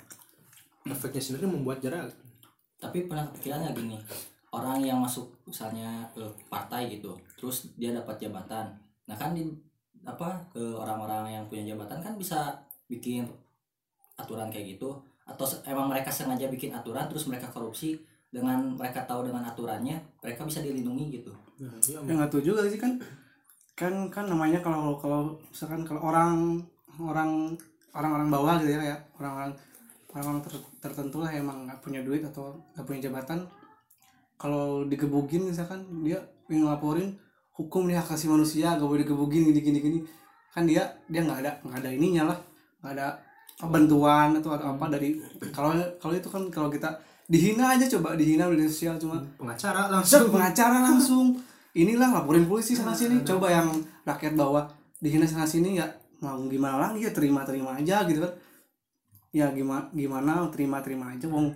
efeknya sendiri membuat jarak tapi pernah kepikiran nggak gini orang yang masuk misalnya ke partai gitu terus dia dapat jabatan nah kan di apa ke orang-orang yang punya jabatan kan bisa bikin aturan kayak gitu. Atau emang mereka sengaja bikin aturan terus mereka korupsi dengan mereka tahu dengan aturannya mereka bisa dilindungi gitu. Nah, iya, ya nggak tahu juga sih kan kan kan namanya kalau kalau misalkan kalau orang orang orang-orang bawah gitu ya kayak orang-orang orang-orang ter- tertentu lah emang nggak punya duit atau nggak punya jabatan kalau digebugin misalkan dia ingin ngelaporin hukum nih hak asasi manusia gak boleh digebugin gini gini gini. Kan dia dia nggak ada nggak ada ininya lah. Nggak ada bantuan atau atau apa dari kalau kalau itu kan kalau kita dihina aja coba dihina di media sosial cuma pengacara langsung. Pengacara langsung. Inilah laporin polisi sana sini. Coba yang rakyat bawah dihina sana sini ya mau gimana lagi ya terima terima aja gitu kan. Ya gimana gimana terima terima aja wong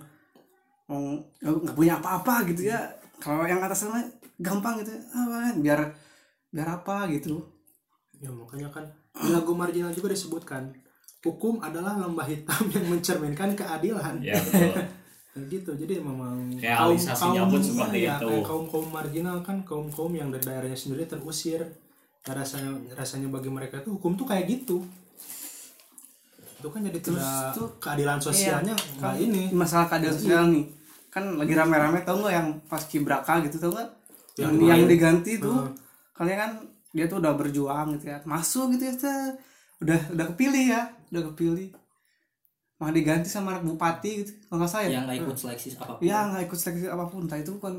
wong nggak punya apa-apa gitu ya. Kalau yang atas sana gampang gitu. Ya. apa biar biar apa gitu. Ya makanya kan di lagu marginal juga disebutkan hukum adalah lembah hitam yang mencerminkan keadilan. Ya betul. Kayak gitu. Jadi memang Realisasinya pun seperti ya, itu. kaum kaum marginal kan kaum kaum yang dari daerahnya sendiri terusir. Ya, rasanya rasanya bagi mereka tuh hukum tuh kayak gitu. Itu kan jadi Terus tidak tuh- keadilan sosialnya nggak ini. masalah keadilan sosial nih. Kan lagi rame-rame tau nggak yang pas kibraka gitu tau nggak yang, Yang diganti tuh kalian kan dia tuh udah berjuang gitu ya. Masuk gitu ya udah udah kepilih ya udah kepilih. Malah diganti sama anak bupati gitu kalau nggak salah ya. Yang nggak ikut seleksi apa pun. Ya nggak ikut seleksi apa pun. Entah itu kan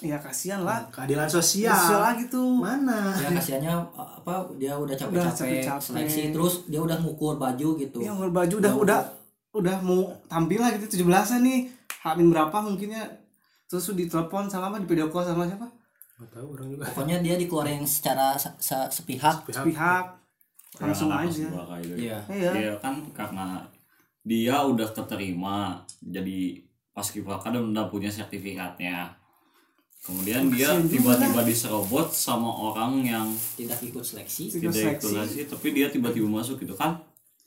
ya kasihan lah. Keadilan sosial. Sosial lagi tuh. Mana? Ya kasihannya apa dia udah Udah capek-capek. seleksi terus dia udah ngukur baju gitu. Yang berbaju udah udah udah mau tampil lah gitu 17-an nih. Hamin berapa mungkinnya terus ditelepon sama apa di video call sama siapa tahu orang juga pokoknya dia dikeluarin secara se- se- sepihak Pihak- pihak langsung aja gitu. iya iya Dia kan karena dia udah keterima jadi paskibraka dan udah punya sertifikatnya. Kemudian dia tiba-tiba diserobot sama orang yang tidak ikut seleksi tidak ikut seleksi. seleksi, tapi dia tiba-tiba masuk gitu kan.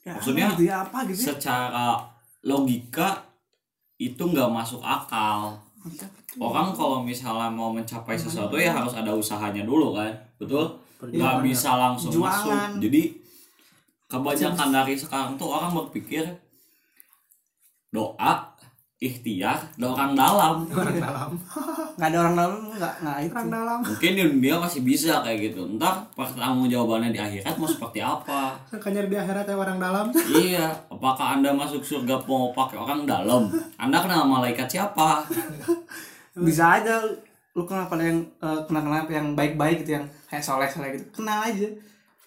Ya, Maksudnya ya, apa gitu ya? Secara logika itu nggak masuk akal. Orang kalau misalnya mau mencapai sesuatu ya harus ada usahanya dulu kan, betul? Nggak Perjuangan. bisa langsung Jualan. masuk. Jadi kebanyakan dari sekarang tuh orang berpikir doa, ikhtiar, dan orang dalam. orang dalam nggak ada orang dalam nggak nggak itu orang dalam Mungkin di dunia masih bisa kayak gitu. Entar pertanggung jawabannya di akhirat mau seperti apa? kan di akhirat ya orang dalam iya, apakah anda masuk surga mau pakai orang dalam? Anda kenal malaikat siapa? bisa aja lu kenal pada yang eh, kenal kenal yang baik-baik gitu yang kayak soleh soleh gitu. Kenal aja.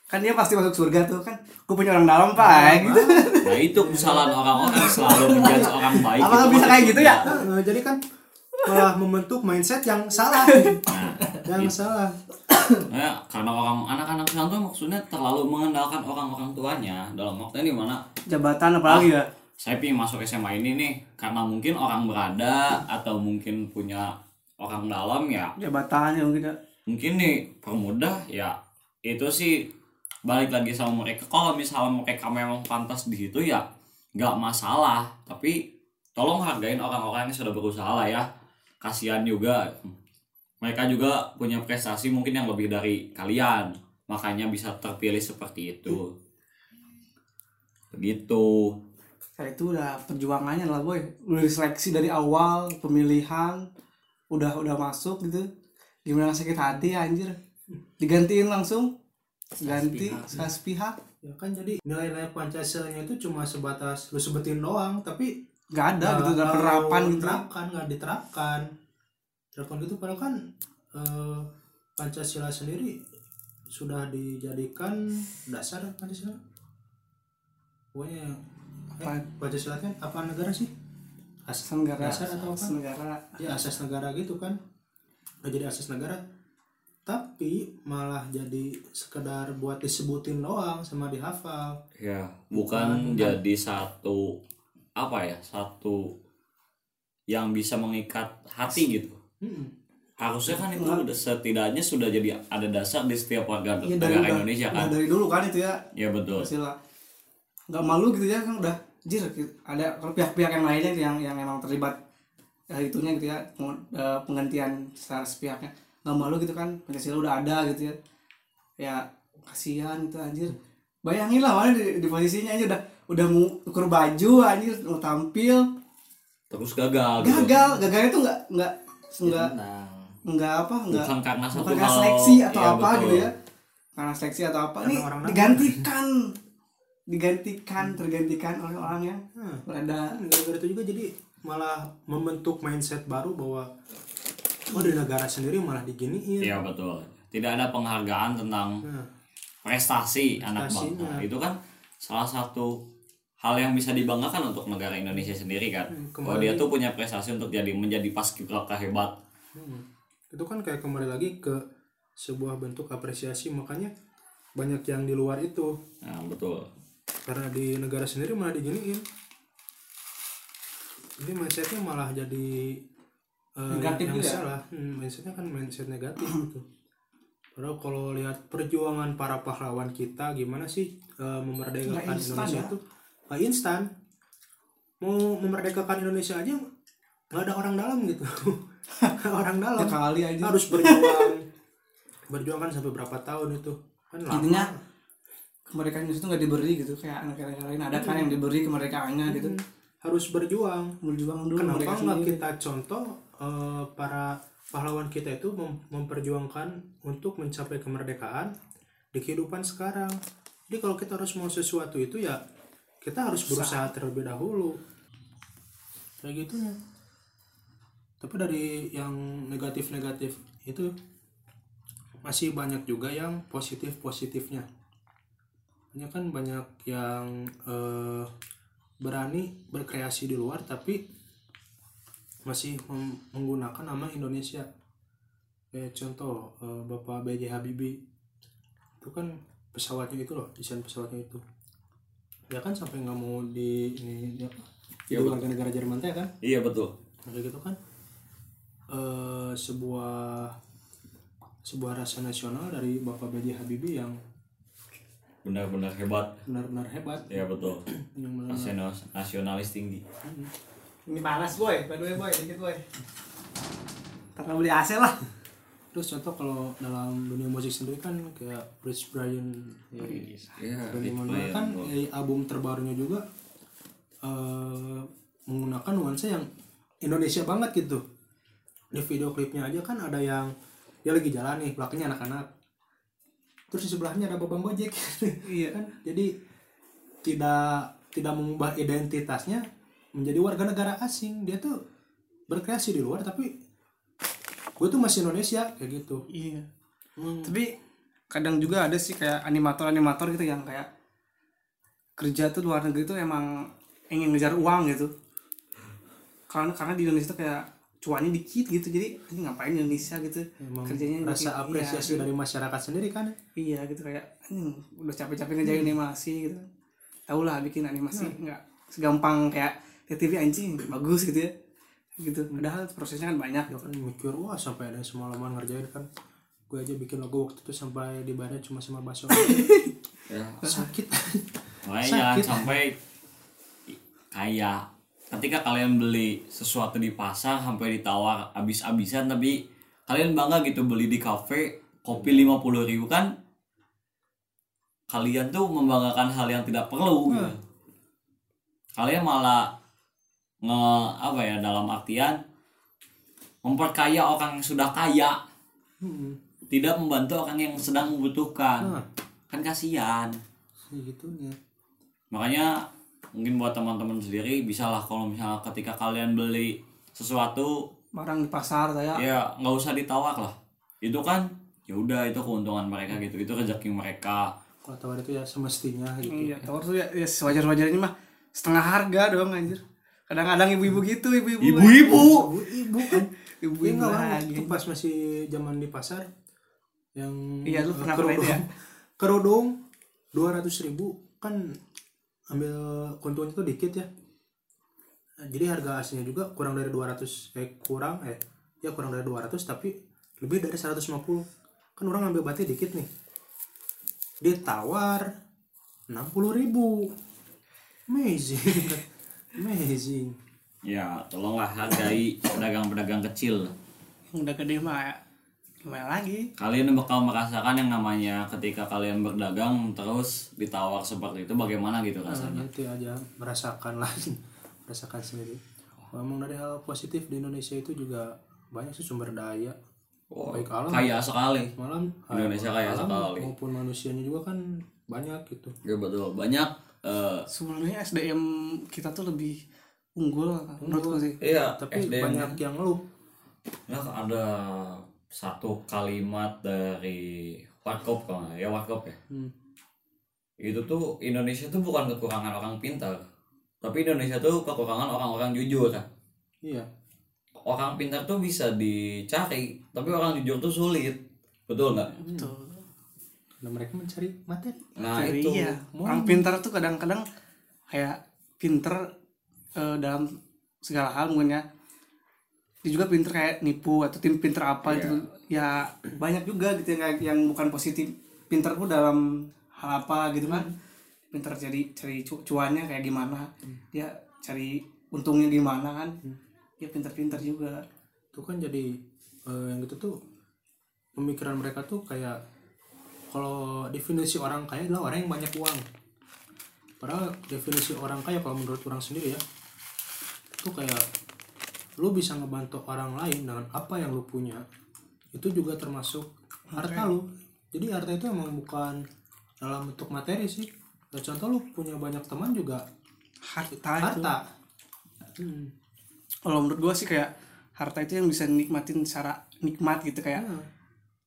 Kan dia pasti masuk surga tuh kan. Gue punya orang dalam pak. Gitu. Nah itu kesalahan orang-orang selalu menjudge orang baik. Apakah itu bisa kayak gitu ya? Nah, jadi kan malah membentuk mindset yang salah. Yang salah. Nah, karena orang anak-anak sekarang tuh maksudnya terlalu mengandalkan orang-orang tuanya. Dalam waktu di mana jabatan apalagi ya saya pengen masuk SMA ini nih karena mungkin orang berada atau mungkin punya orang dalam ya. Jabatannya mungkin ya. Mungkin nih permudah ya itu sih balik lagi sama mereka. Kalau misalnya mereka memang pantas di situ ya nggak masalah. Tapi tolong hargain orang-orang yang sudah berusaha lah ya. Kasihan juga. Mereka juga punya prestasi mungkin yang lebih dari kalian. Makanya bisa terpilih seperti itu. Begitu Nah, itu udah perjuangannya lah boy. Udah diseleksi dari awal pemilihan udah udah masuk gitu. Gimana sakit hati anjir. Digantiin langsung. Ganti Sepihak. saya sepihak ya kan jadi nilai-nilai pancasilanya itu cuma sebatas lu sebutin doang tapi nggak ada gitu nggak penerapan gitu. terapkan nggak diterapkan. Terapkan gitu padahal kan eh, pancasila sendiri sudah dijadikan dasar pancasila. Pokoknya Apa? pancasila kan apa negara sih? As asas negara. dasar atau apa? Asas negara. Ya asas negara gitu kan. Udah jadi asas negara. Tapi malah jadi sekedar buat disebutin doang sama dihafal. Ya Bukan, jadi satu apa ya satu yang bisa mengikat hati gitu. Mm-mm. harusnya kan itu udah setidaknya sudah jadi ada dasar di setiap warga dari negara Indonesia kan. dari dulu kan itu ya. Ya betul. Pancasila nggak malu gitu ya kan udah anjir ada kalau pihak-pihak yang lainnya yang yang emang terlibat ya, itunya gitu ya peng- eh, penggantian secara sepihaknya. Nggak malu gitu kan pancasila udah ada gitu ya. Ya kasihan gitu anjir. Bayangin lah mana di, di posisinya aja udah udah mau ukur baju anjir mau tampil. Terus gagal gitu. gagal gagalnya tuh nggak nggak nggak Tentang nggak apa nggak bukan karena satu bukan karena seleksi atau Iya, apa betul. gitu ya. Karena seleksi atau apa Karena nih orang namanya. digantikan digantikan tergantikan oleh orang yang Nah, berada. Gara-gara itu juga jadi malah membentuk mindset baru bahwa oh di negara sendiri malah diginiin. Iya betul. Tidak ada penghargaan tentang Nah, prestasi anak bangsa. Itu kan salah satu hal yang bisa dibanggakan untuk negara Indonesia sendiri kan? Hmm, bahwa dia tuh punya prestasi untuk jadi menjadi paskibraka hebat. Hmm, itu kan kayak kembali lagi ke sebuah bentuk apresiasi. Makanya banyak yang di luar itu. Nah betul karena di negara sendiri malah diginiin. Jadi mindsetnya malah jadi eh, Negatif yang juga. salah. Hmm, mindsetnya kan mindset negatif gitu. Padahal kalau lihat perjuangan para pahlawan kita gimana sih eh, memerdekakan Nggak Indonesia ya. itu? Nggak instan. Mau memerdekakan Indonesia aja nggak ada orang dalam gitu. Orang dalam. Ya kali aja. Harus berjuang. Berjuang kan sampai berapa tahun itu? Kan lama. Intinya kemerdekaan Indonesia itu nggak diberi gitu kayak negara-negara lain ada kan yang diberi kemerdekaannya gitu harus berjuang berjuang dulu Kenapa nggak kita contoh eh, para pahlawan kita itu mem- memperjuangkan untuk mencapai kemerdekaan di kehidupan sekarang. Jadi kalau kita harus mau sesuatu itu ya kita harus berusaha terlebih dahulu. Kayak gitu ya. Tapi dari yang negatif-negatif itu masih banyak juga yang positif-positifnya. Banyak kan banyak yang eh, berani berkreasi di luar tapi masih menggunakan nama Indonesia kayak contoh eh, Bapak B.J. Habibie itu kan pesawatnya itu loh desain pesawatnya itu dia kan sampai nggak mau di ini jadi betul. warga negara Jerman teh kan iya betul Nah, kayak gitu kan eh sebuah sebuah rasa nasional dari Bapak B.J. Habibie yang benar-benar hebat. Benar-benar hebat. Iya betul. Yang benar Nasional, nasionalis tinggi. Ini panas boy. By the way boy dikit boy. Karena beli AC lah. Terus contoh kalau dalam dunia musik sendiri kan kayak Chris Brian, ya, iya Benny Manuel kan eh, album terbarunya juga eh, menggunakan nuansa yang Indonesia banget gitu. Di video klipnya aja kan ada yang dia lagi jalan nih, belakangnya anak-anak. Terus di sebelahnya ada babang gojek. iya kan jadi tidak tidak mengubah identitasnya menjadi warga negara asing. Dia tuh berkreasi di luar tapi gue tuh masih Indonesia kayak gitu. iya Hmm. tapi kadang juga ada sih kayak animator-animator gitu yang kayak kerja tuh luar negeri tuh emang ingin ngejar uang gitu karena karena di Indonesia tuh kayak cuannya dikit gitu. Jadi ini ngapain di Indonesia? gitu. Emang kerjanya rasa dikit. apresiasi iya, dari masyarakat sendiri kan iya gitu. Kayak "Hmm, udah capek-capek ngejain animasi gitu. Tau lah bikin animasi nggak segampang kayak di TV anjing bagus gitu ya. Gitu. Padahal prosesnya kan banyak. Ya kan mikir wah sampai ada semalaman ngerjain kan. Gue aja bikin logo waktu itu sampai dibayar cuma sama bakso. Ya. Sakit. Sakit. sampai kayak ketika kalian beli sesuatu di pasar sampai ditawar abis-abisan tapi kalian bangga gitu beli di kafe kopi lima puluh ribu kan kalian tuh membanggakan hal yang tidak perlu gitu. kalian malah nge apa ya dalam artian memperkaya orang yang sudah kaya hmm. tidak membantu orang yang sedang membutuhkan Nah. kan kasihan segitunya makanya mungkin buat teman-teman sendiri bisa lah kalau misalnya ketika kalian beli sesuatu barang di pasar saya ya nggak usah ditawar lah itu kan ya udah itu keuntungan mereka gitu itu rezeki mereka kalau tawar itu ya semestinya gitu Iya, tawar tuh ya, ya sewajar-wajarnya mah setengah harga doang anjir. Kadang-kadang ibu-ibu gitu, ibu-ibu. ibu-ibu ibu ibu kan Ibu-ibu lagi. Itu pas masih zaman di pasar yang Iya, lu pernah itu ya? kerudung dua ratus ribu kan ambil keuntungannya tuh dikit ya. Jadi harga aslinya juga kurang dari 200 eh kurang eh ya kurang dari 200 tapi lebih dari 150 kan orang ambil batik dikit nih. Dia tawar 60 ribu. Amazing. Amazing. Ya, tolonglah hargai pedagang-pedagang kecil. yang udah gede mah gimana lagi. Kalian bakal merasakan yang namanya ketika kalian berdagang terus ditawar seperti itu bagaimana gitu Nah, rasanya. nanti aja. Merasakan lagi merasakan sendiri. Ngomong dari hal positif di Indonesia itu juga banyak sih sumber daya. Oh, baik alam. kaya sekali. malam Indonesia kaya alam sekali. maupun manusianya juga kan banyak gitu. Ya betul. Banyak eh, sebenarnya SDM kita tuh lebih unggul menurutku sih. Iya, tapi SDM banyak yang ngeluh. Ya, ada satu kalimat dari Warkop kalau nggak ya Warkop ya. Hmm. Itu tuh Indonesia tuh bukan kekurangan orang pintar, tapi Indonesia tuh kekurangan orang-orang jujur kan. iya Orang pintar tuh bisa dicari, tapi orang jujur tuh sulit. Betul nggak? betul karena mereka mencari materi Nah Jadi itu. iya orang pintar tuh kadang-kadang kayak pinter eh, dalam segala hal mungkin ya dia juga pinter kayak nipu atau tim pinter apa itu ya banyak juga gitu yang yang bukan positif. Pinter tuh dalam hal apa gitu kan. Pinter jadi cari cu- cuannya kayak gimana. Dia cari untungnya gimana kan. Dia pinter-pinter juga. Itu kan jadi eh, yang gitu tuh pemikiran mereka tuh kayak kalau definisi orang kaya adalah orang yang banyak uang. Padahal definisi orang kaya kalau menurut orang sendiri ya itu kayak lu bisa ngebantu orang lain dengan apa yang lu punya itu juga termasuk harta lu. Jadi harta itu emang bukan dalam bentuk materi sih. Ya, contoh lu punya banyak teman juga harta itu. harta. Hmm. kalau menurut gua sih kayak harta itu yang bisa nikmatin secara nikmat gitu kayak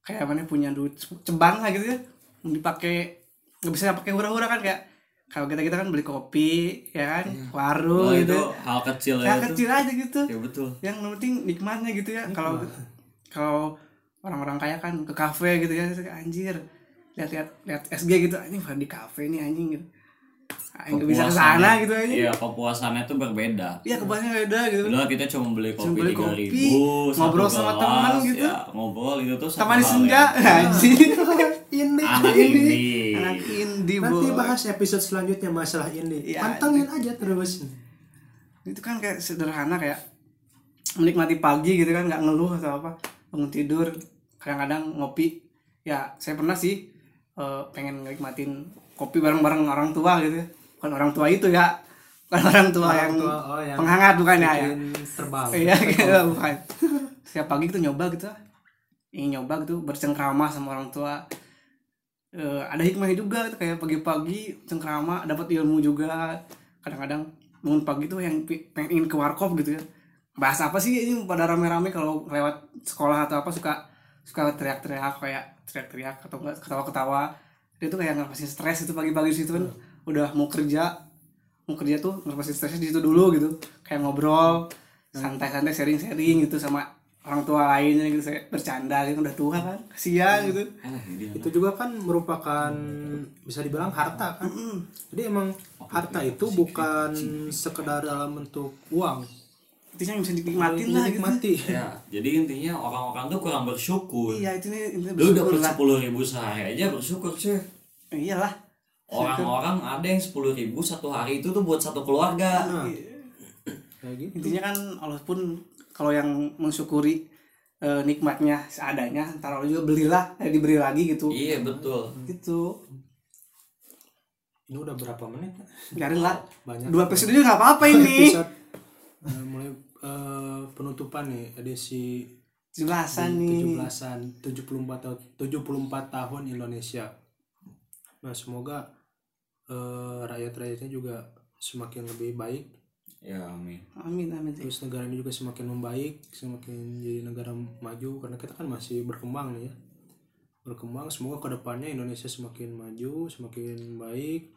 kayak mana punya duit cebang lah gitu ya. Dipakai nggak bisa pakai hura-hura kan kayak kalau kita kita kan beli kopi ya kan? Warung Oh, gitu. itu hal kecil ya kayak itu. kecil aja gitu. Ya betul. yang penting nikmatnya gitu ya. Kalau kalau orang-orang kaya kan ke kafe gitu ya anjir lihat-lihat lihat SG gitu anjing di kafe nih anjing gitu. Aing nggak bisa ke sana Kepuasannya- gitu anjing Iya, kepuasannya tuh berbeda. iya kebanyakan beda gitu. Udah kita cuma beli kopi tiga kopi, ribu, ngobrol sama teman gitu. ya, ngobrol itu tuh teman di hal senja yang- ini Anak ini. anak indie nanti boy. bahas episode selanjutnya masalah ini Iya. pantengin aja terus itu kan kayak sederhana kayak menikmati pagi gitu kan nggak ngeluh atau apa bangun tidur kadang-kadang ngopi ya saya pernah sih eh, pengen nikmatin kopi bareng-bareng orang tua gitu ya. bukan orang tua itu ya bukan orang tua Orang yang tua, oh, yang penghangat bukan ya, ya. terbang iya gitu bukan setiap pagi kita nyoba gitu ingin nyoba gitu bercengkrama sama orang tua Eh, ada hikmahnya juga gitu, kayak pagi-pagi cengkrama dapat ilmu juga. Kadang-kadang bangun pagi tuh yang pengen ingin ke warkop gitu ya. Bahas apa sih ini pada rame-rame kalau lewat sekolah atau apa suka suka teriak-teriak kayak teriak-teriak atau enggak ketawa-ketawa. Dia tuh kayak ngelepasin stres itu pagi-pagi situ kan. Udah mau kerja mau kerja tuh ngelepasin stresnya di situ dulu gitu. Kayak ngobrol santai-santai sharing-sharing gitu sama orang tua lainnya gitu saya bercanda gitu udah tua kan kasihan gitu. Ah, ini itu juga kan merupakan bisa dibilang harta kan? Jadi emang harta itu bukan sekedar dalam bentuk uang. Intinya yang bisa dinikmatin lah gitu. Dinikmati. Ya, jadi intinya orang-orang tuh kurang bersyukur. iya itu nih Lu dapat sepuluh ribu sehari aja bersyukur sih. iyalah. Orang-orang ada yang sepuluh ribu satu hari itu tuh buat satu keluarga. kayak gitu. Intinya kan walaupun kalau yang mensyukuri eh, nikmatnya seadanya ntar juga belilah eh, diberi lagi gitu. Iya betul. gitu. Ini udah berapa menit? Biarin lah banyak. Dua episode juga nggak apa-apa ini. Episode. Eh, mulai eh, penutupan nih edisi jelasan nih. 17-an 74 tahun 74 tahun Indonesia. Nah semoga eh, rakyat-rakyatnya juga semakin lebih baik Ya amin. amin amin terus negara ini juga semakin membaik semakin jadi negara maju karena kita kan masih berkembang nih ya. Berkembang semoga ke depannya Indonesia semakin maju semakin baik.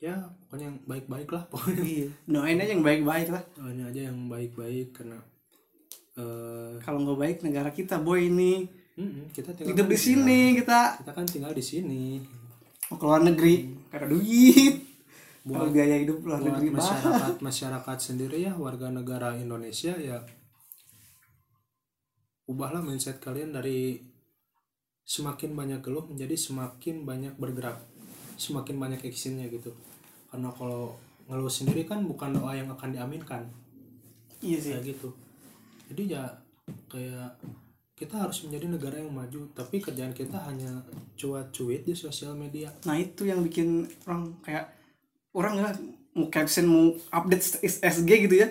Ya pokoknya yang baik-baik lah pokoknya. Iya. Doain aja yang baik-baik lah. Hanya aja yang baik-baik karena eh kalau nggak baik negara kita boy ini. Kita tinggal hidup di sini. kita. Kita kan tinggal di sini. Mau ke luar negeri karena duit kalau biaya hidup luar buat negeri masyarakat masyarakat sendiri ya warga negara Indonesia ya ubahlah mindset kalian dari semakin banyak geluh menjadi semakin banyak bergerak semakin banyak actionnya gitu. Karena kalau ngeluh sendiri kan bukan doa yang akan diaminkan. Iya sih. Kayak gitu. Jadi ya kayak kita harus menjadi negara yang maju tapi kerjaan kita hanya cuat-cuit di sosial media. Nah itu yang bikin orang kayak orang ya mau caption mau update SG gitu ya.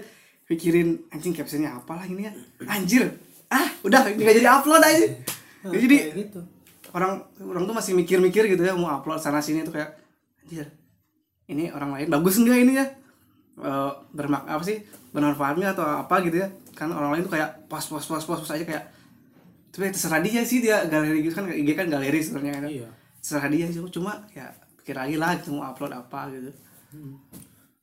Pikirin anjing captionnya apalah ini ya. Anjir. Ah udah nggak jadi upload aja. Nah, jadi gitu. orang orang tuh masih mikir-mikir gitu ya mau upload sana sini tuh kayak anjir ini orang lain bagus enggak ini ya? Eh, bermak apa sih bermanfaat nggak atau apa gitu ya? Kan orang lain tuh kayak pas pas pas pas pas aja kayak tapi terserah dia sih dia galeri gitu kan IG kan galeri sebenarnya kan. Iya. Terserah dia sih cuma ya pikir lagi lah gitu mau upload apa gitu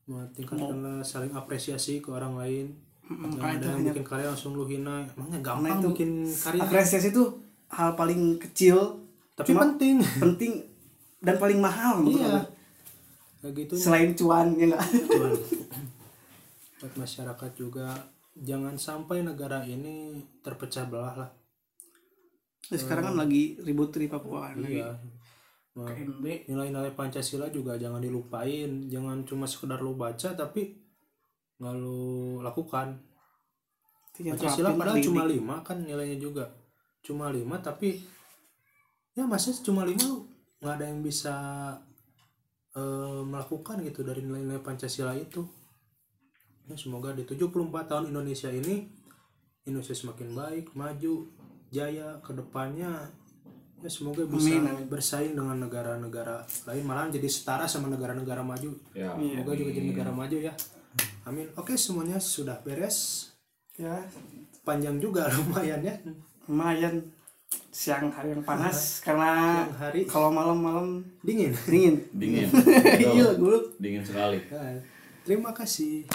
Tingkatkanlah saling apresiasi ke orang lain. Mm, jangan makanya ada yang bikin karya langsung lu hina. Emangnya gampang itu bikin karya? apresiasi itu hal paling kecil tapi penting. penting dan paling mahal iya. gitu. Selain cuan ya enggak buat masyarakat juga jangan sampai negara ini terpecah belah lah. Sekarang kan lagi ribut di Papua lagi. iya Nah, KMB nilai-nilai Pancasila juga jangan dilupain. Jangan cuma sekedar lu baca tapi nggak lu lakukan. Pancasila padahal cuma lima kan nilainya juga. Cuma lima tapi ya masa cuma lima nggak ada yang bisa eh, melakukan gitu dari nilai-nilai Pancasila itu. Ya semoga di 74 tahun Indonesia ini Indonesia semakin baik maju jaya ke depannya ya semoga bisa Amin, amin. bersaing dengan negara-negara lain malah jadi setara sama negara-negara maju. Ya. semoga juga jadi negara maju ya. Amin. Oke semuanya sudah beres. Ya panjang juga lumayan ya. Lumayan siang hari yang panas karena Siang hari. kalau malam-malam dingin. Dingin. Dingin. iya Dingin sekali. Ya, terima kasih